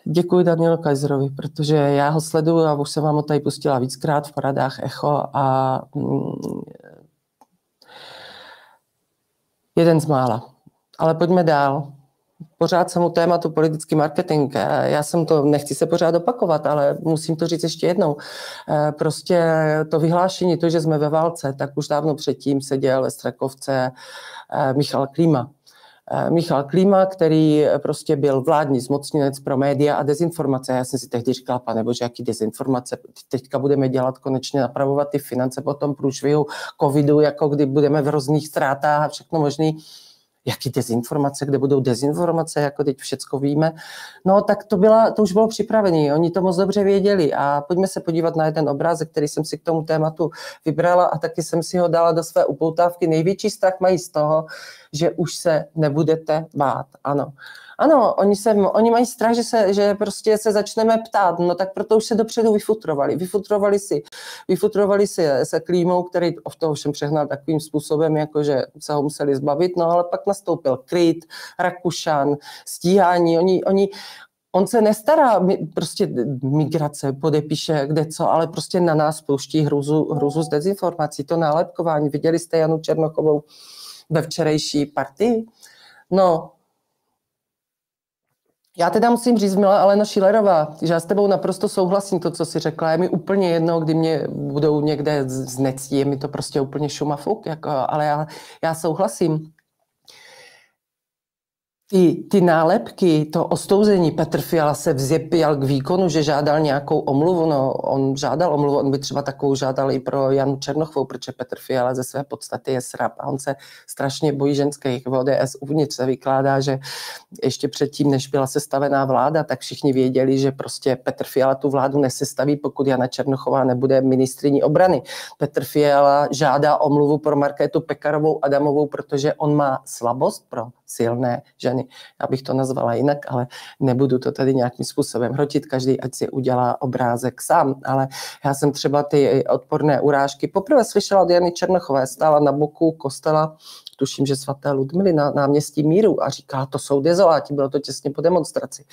Děkuji Danielu Kaiserovi, protože já ho sleduju a už jsem vám ho tady pustila víckrát v poradách Echo a mm, jeden z mála. Ale pojďme dál. Pořád jsem u tématu politický marketing. Já jsem to, nechci se pořád opakovat, ale musím to říct ještě jednou. Eh, prostě to vyhlášení, to, že jsme ve válce, tak už dávno předtím seděl ve Strakovce eh, Michal Klíma. Eh, Michal Klíma, který prostě byl vládní zmocněnec pro média a dezinformace. Já jsem si tehdy říkala, pane bože, jaký dezinformace, teďka budeme dělat konečně napravovat ty finance po tom průšvihu covidu, jako kdy budeme v hrozných ztrátách a všechno možný jaký dezinformace, kde budou dezinformace, jako teď všecko víme. No tak to, byla, to už bylo připravené, oni to moc dobře věděli a pojďme se podívat na jeden obrázek, který jsem si k tomu tématu vybrala a taky jsem si ho dala do své upoutávky. Největší strach mají z toho, že už se nebudete bát, ano. Ano, oni, se, oni mají strach, že, se, že prostě se začneme ptát, no tak proto už se dopředu vyfutrovali. Vyfutrovali si, vyfutrovali si se klímou, který v toho všem přehnal takovým způsobem, jako že se ho museli zbavit, no ale pak nastoupil Kryt, Rakušan, stíhání, oni, oni, on se nestará, prostě migrace podepíše kde co, ale prostě na nás pouští hruzu, hruzu z dezinformací, to nálepkování. Viděli jste Janu Černochovou ve včerejší partii? No, já teda musím říct, milá Alena Šilerová, že já s tebou naprosto souhlasím to, co jsi řekla. Je mi úplně jedno, kdy mě budou někde znectí, je mi to prostě úplně šumafuk, jako, ale já, já souhlasím ty, ty nálepky, to ostouzení, Petr Fiala se vzjepil k výkonu, že žádal nějakou omluvu, no on žádal omluvu, on by třeba takovou žádal i pro Janu Černochovou, protože Petr Fiala ze své podstaty je srap a on se strašně bojí ženských v ODS uvnitř se vykládá, že ještě předtím, než byla sestavená vláda, tak všichni věděli, že prostě Petr Fiala tu vládu nesestaví, pokud Jana Černochová nebude ministriní obrany. Petr Fiala žádá omluvu pro Markétu Pekarovou Adamovou, protože on má slabost pro silné ženy. Já bych to nazvala jinak, ale nebudu to tady nějakým způsobem hrotit, každý ať si udělá obrázek sám, ale já jsem třeba ty odporné urážky poprvé slyšela od Jany Černochové, stála na boku kostela tuším, že svaté Ludmily na náměstí Míru a říká, to jsou dezoláti, bylo to těsně po demonstraci.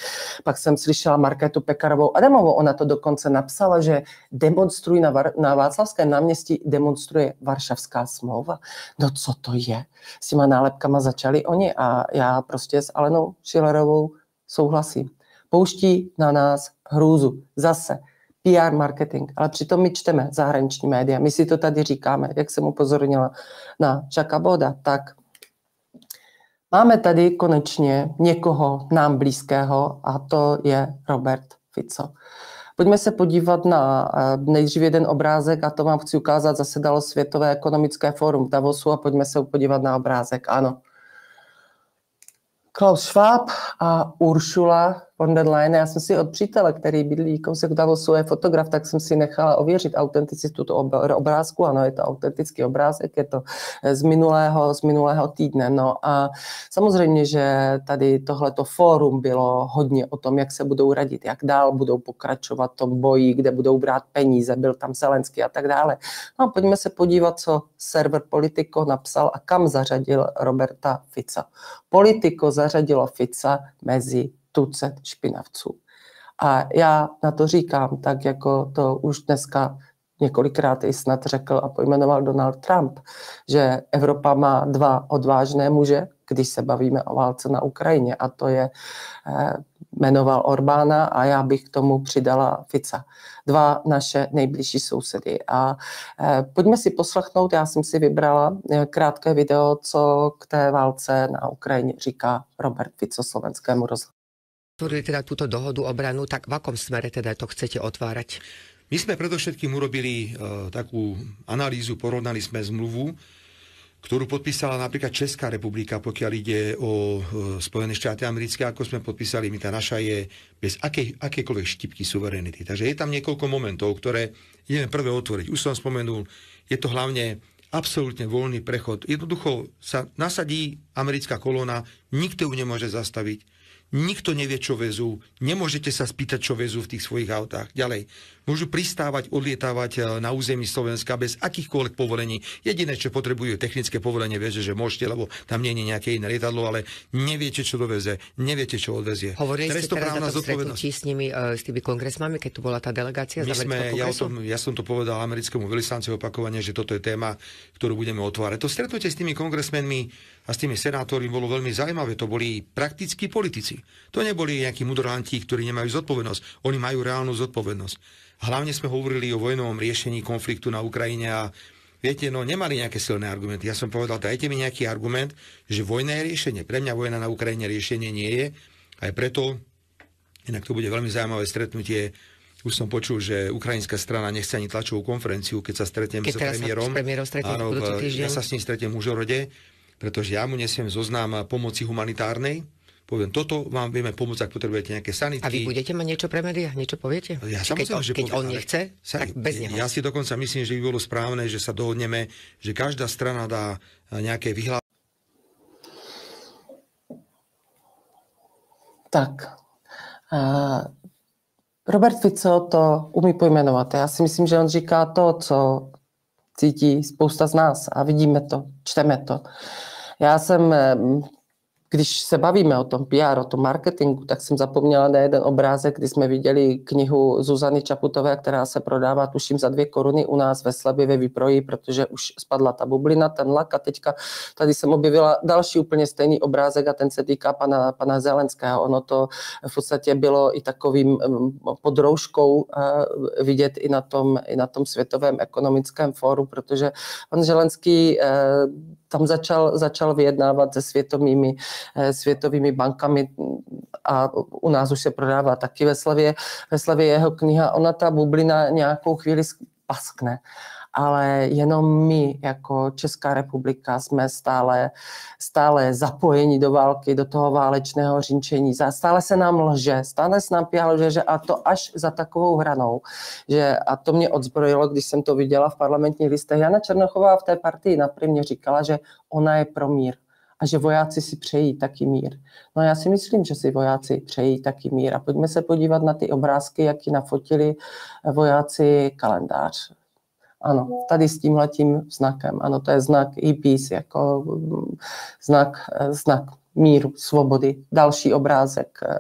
Pak jsem slyšela Markétu Pekarovou Adamovou, ona to dokonce napsala, že demonstrují na, Var- na Václavském náměstí, demonstruje Varšavská smlouva. No co to je? S těma nálepkama začali oni a já prostě s Alenou Šilerovou souhlasím. Pouští na nás hrůzu. Zase PR marketing, ale přitom my čteme zahraniční média, my si to tady říkáme, jak jsem upozornila na Čaka Boda, tak máme tady konečně někoho nám blízkého a to je Robert Fico. Pojďme se podívat na eh, nejdřív jeden obrázek a to vám chci ukázat, zasedalo Světové ekonomické fórum v Davosu a pojďme se podívat na obrázek. Ano. Klaus Schwab a Uršula Leyen. Já jsem si od přítele, který bydlí kousek Davosu, je fotograf, tak jsem si nechala ověřit autenticitu toho obrázku. Ano, je to autentický obrázek, je to eh, z minulého, z minulého týdne. No a samozřejmě, že tady tohleto fórum bylo hodně o tom, jak se budou radit, jak dál budou pokračovat tom boji, kde budou brát peníze, byl tam Zelensky a tak dále. No a pojďme se podívat, co server Politico napsal a kam zařadil Roberta Fica. Politico zařadilo Fica mezi tucet špinavců. A já na to říkám, tak jako to už dneska několikrát i snad řekl a pojmenoval Donald Trump, že Evropa má dva odvážné muže, když se bavíme o válce na Ukrajině, a to je eh, jmenoval Orbána a já bych k tomu přidala Fica. Dva naše nejbližší sousedy. A eh, pojďme si poslechnout, já jsem si vybrala eh, krátké video, co k té válce na Ukrajině říká Robert Fico slovenskému rozhlasu vytvorili teda túto dohodu obranu, tak v akom smere teda to chcete otvárať? My sme predovšetkým urobili uh, takú analýzu, porovnali sme zmluvu, ktorú podpísala napríklad Česká republika, pokiaľ ide o uh, Spojené štáty americké, ako sme podpísali, my tá naša je bez akej, akékoľvek štipky suverenity. Takže je tam niekoľko momentov, ktoré ideme prvé otvoriť. Už som spomenul, je to hlavne absolútne voľný prechod. Jednoducho sa nasadí americká kolóna, nikto ju nemôže zastaviť nikto nevie, čo vezú, nemôžete sa spýtať, čo vezú v tých svojich autách. Ďalej, môžu pristávať, odlietávať eh, na území Slovenska bez akýchkoľvek povolení. Jediné, čo potrebujú, technické povolenie, viete, že môžete, lebo tam nie je nejaké iné lietadlo, ale neviete, čo doveze, neviete, čo odvezie. Hovorili ste teraz na tom stretnutí s nimi, uh, s tými kongresmami, keď tu bola tá delegácia My z sme, ja, tom, ja som to povedal americkému veľvyslancovi opakovane, že toto je téma, ktorú budeme otvárať. To stretnutie s tými kongresmenmi a s tými senátormi bolo veľmi zaujímavé. To boli praktickí politici. To neboli nejakí mudrlanti, ktorí nemajú zodpovednosť. Oni majú reálnu zodpovednosť. Hlavne sme hovorili o vojnovom riešení konfliktu na Ukrajine a viete, no nemali nejaké silné argumenty. Ja som povedal, dajte mi nejaký argument, že vojna je riešenie. Pre mňa vojna na Ukrajine riešenie nie je. Aj preto, inak to bude veľmi zaujímavé stretnutie, už som počul, že ukrajinská strana nechce ani tlačovú konferenciu, keď sa stretnem keď s premiérom. S Áno, ja sa s ním stretnem v Užorode, pretože ja mu nesiem zoznám pomoci humanitárnej, poviem, toto vám vieme pomôcť, ak potrebujete nejaké sanitky. A vy budete mať niečo pre médiá? Niečo poviete? Ja keď, on, že keď poviem, on nechce, sa, tak bez neho. Ja si dokonca myslím, že by bolo správne, že sa dohodneme, že každá strana dá nejaké vyhlásenie Tak. Uh, Robert Fico to umí pojmenovat. Já si myslím, že on říká to, co cítí spousta z nás a vidíme to, čteme to. Já jsem když se bavíme o tom PR, o tom marketingu, tak jsem zapomněla na jeden obrázek, kdy jsme viděli knihu Zuzany Čaputové, která se prodává, tuším, za dvě koruny u nás ve Slabě ve výproji, protože už spadla ta bublina, ten lak a teďka tady jsem objevila další úplně stejný obrázek a ten se týká pana, pana Zelenského. Ono to v podstatě bylo i takovým podroužkou eh, vidět i na tom, i na tom světovém ekonomickém fóru, protože pan Zelenský eh, tam začal, začal vyjednávat se světovými, eh, světovými bankami a u nás už se prodává taky ve Slavě, ve Slavě jeho kniha. Ona ta bublina nějakou chvíli paskne ale jenom my jako Česká republika jsme stále, stále zapojeni do války, do toho válečného řinčení. Stále se nám lže, stále se nám pěhá lže, že a to až za takovou hranou, že a to mě odzbrojilo, když jsem to viděla v parlamentních listech. Jana Černochová v té partii na říkala, že ona je pro mír a že vojáci si přejí taky mír. No já si myslím, že si vojáci přejí taky mír. A pojďme se podívat na ty obrázky, jak ji nafotili vojáci kalendář. Ano, tady s tímhletím znakem. Ano, to je znak e-peace, jako mm, znak, eh, znak míru, svobody. Další obrázek, eh,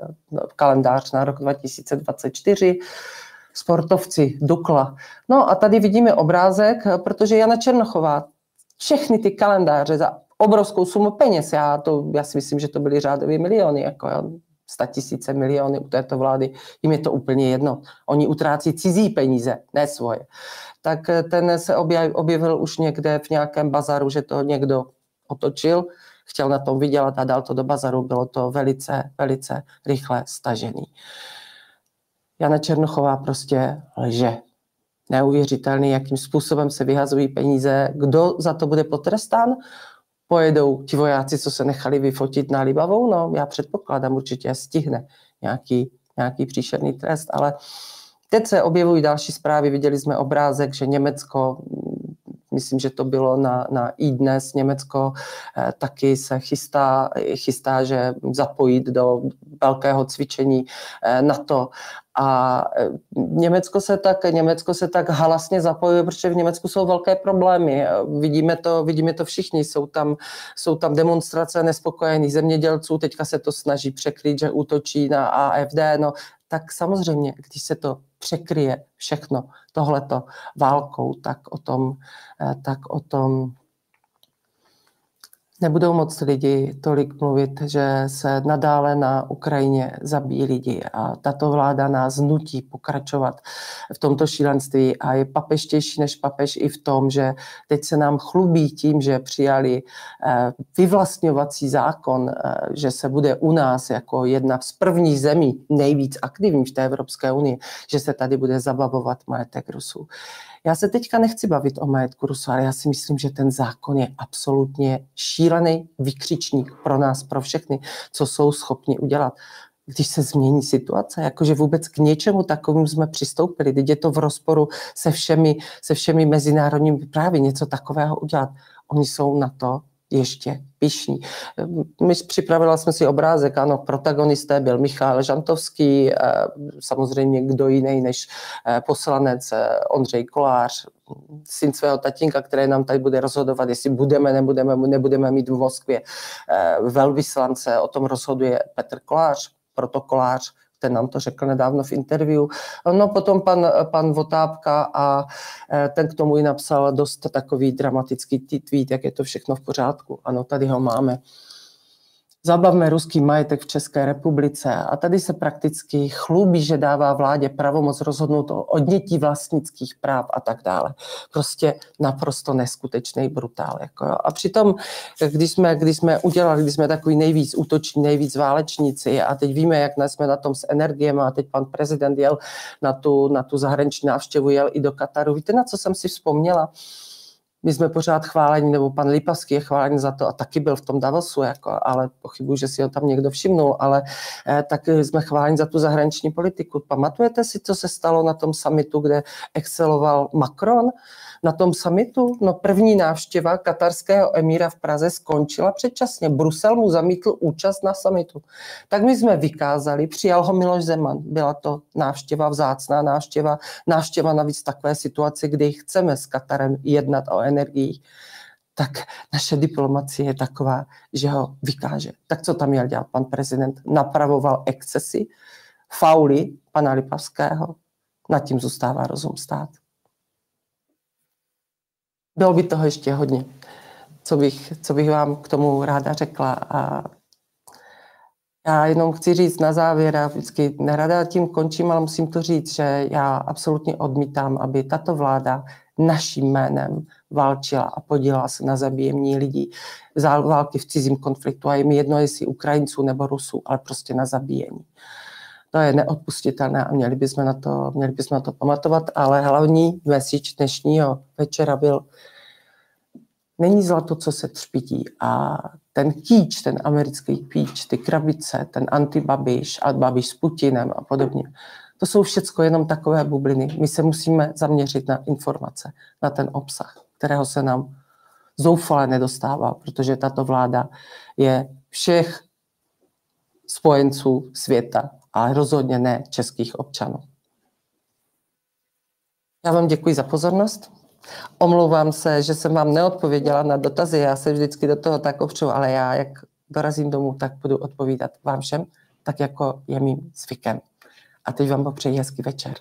kalendář na rok 2024 sportovci Dukla. No a tady vidíme obrázek, protože Jana Černochová všechny ty kalendáře za obrovskou sumu peněz, já, to, já si myslím, že to byly řádové miliony, jako sta tisíce miliony u této vlády, jim je to úplně jedno. Oni utrácí cizí peníze, ne svoje tak eh, ten se objevil už někde v nějakém bazaru, že to někdo otočil, chtěl na tom vydělat a dal to do bazaru, bylo to velice, velice rychle stažený. Jana Černochová prostě lže. Neuvěřitelný, jakým způsobem se vyhazují peníze. Kdo za to bude potrestán? Pojedou ti vojáci, co se nechali vyfotit na Libavou? No, já předpokládám, určitě stihne nějaký, nějaký příšerný trest, ale Teď se objevují další zprávy, viděli jsme obrázek, že Německo, myslím, že to bylo na, na i dnes, Německo eh, taky se chystá, chystá, že zapojit do velkého cvičení eh, NATO. A eh, Německo se tak, Německo se tak halasně zapojuje, protože v Německu jsou velké problémy. Vidíme to, vidíme to všichni. Jsou tam, jsou tam demonstrace nespokojených zemědělců, teďka se to snaží překrýt, že útočí na AFD. No, tak samozřejmě, když se to překryje všechno tohleto válkou, tak o tom, eh, tak o tom nebudou moc lidi tolik mluvit, že se nadále na Ukrajině zabíjí lidi a tato vláda nás nutí pokračovat v tomto šílenství a je papeštější než papež i v tom, že teď se nám chlubí tím, že přijali eh, vyvlastňovací zákon, eh, že se bude u nás jako jedna z prvních zemí nejvíc aktivní v té Evropské unii, že se tady bude zabavovat majetek Rusů. Já se teďka nechci bavit o majetku Rusu, ale já si myslím, že ten zákon je absolutně šílený vykřičník pro nás, pro všechny, co jsou schopni udělat když se změní situace, jakože vůbec k něčemu takovému jsme přistoupili, teď je to v rozporu se všemi, se všemi mezinárodními právy, něco takového udělat. Oni jsou na to ještě pišní. My připravila jsme si obrázek, ano, protagonisté byl Michal Žantovský, eh, samozřejmě kdo jiný než eh, poslanec eh, Ondřej Kolář, syn svého tatínka, který nám tady bude rozhodovat, jestli budeme, nebudeme, nebudeme mít v Moskvě velvyslance, o tom rozhoduje Petr Kolář, protokolář, ten nám to řekl nedávno v interview. No potom pan, pan Votápka a e, ten k tomu i napsal dost takový dramatický tweet, jak je to všechno v pořádku. Ano, tady ho máme zabavme ruský majetek v České republice a tady se prakticky chlubí, že dává vládě pravomoc rozhodnout o odnětí vlastnických práv a tak dále. Prostě naprosto neskutečný brutál. Jako jo. A přitom, když jsme, když jsme udělali, když jsme takový nejvíc útoční, nejvíc válečníci a teď víme, jak jsme na tom s energiemi a teď pan prezident jel na tu, na tu zahraniční návštěvu, jel i do Kataru. Víte, na co jsem si vzpomněla? My jsme pořád chválení, nebo pan Lipavský je chválený za to a taky byl v tom Davosu, jako, ale pochybuji, že si ho tam někdo všimnul, ale eh, tak jsme chválení za tu zahraniční politiku. Pamatujete si, co se stalo na tom summitu, kde exceloval Macron? na tom samitu? No první návštěva katarského emíra v Praze skončila předčasně. Brusel mu zamítl účast na samitu. Tak my jsme vykázali, přijal ho Miloš Zeman. Byla to návštěva, vzácná návštěva, návštěva navíc takové situaci, kdy chceme s Katarem jednat o energiích tak naše diplomacie je taková, že ho vykáže. Tak co tam měl dělat pan prezident? Napravoval excesy, fauly pana Lipavského, nad tím zůstává rozum stát. Bylo by toho ještě hodně, co bych, co bych vám k tomu ráda řekla. A já jenom chci říct na závěr, já vždycky nerada tím končím, ale musím to říct, že já absolutně odmítám, aby tato vláda naším jménem válčila a podílela se na zabíjení lidí. Války v cizím konfliktu a je mi jedno, jestli Ukrajinců nebo Rusů, ale prostě na zabíjení. To je neodpustitelné a měli bychom na to, měli bychom na to pamatovat, ale hlavní message dnešního večera byl není zlato, co se třpití a ten kýč, ten americký kýč, ty krabice, ten antibabiš a babiš s Putinem a podobně, to jsou všechno jenom takové bubliny. My se musíme zaměřit na informace, na ten obsah, kterého se nám zoufale nedostává, protože tato vláda je všech spojenců světa ale rozhodně ne českých občanů. Já vám děkuji za pozornost. Omlouvám se, že jsem vám neodpověděla na dotazy. Já se vždycky do toho tak opřu, ale já, jak dorazím domů, tak budu odpovídat vám všem, tak jako je mým zvykem. A teď vám popřeji hezký večer.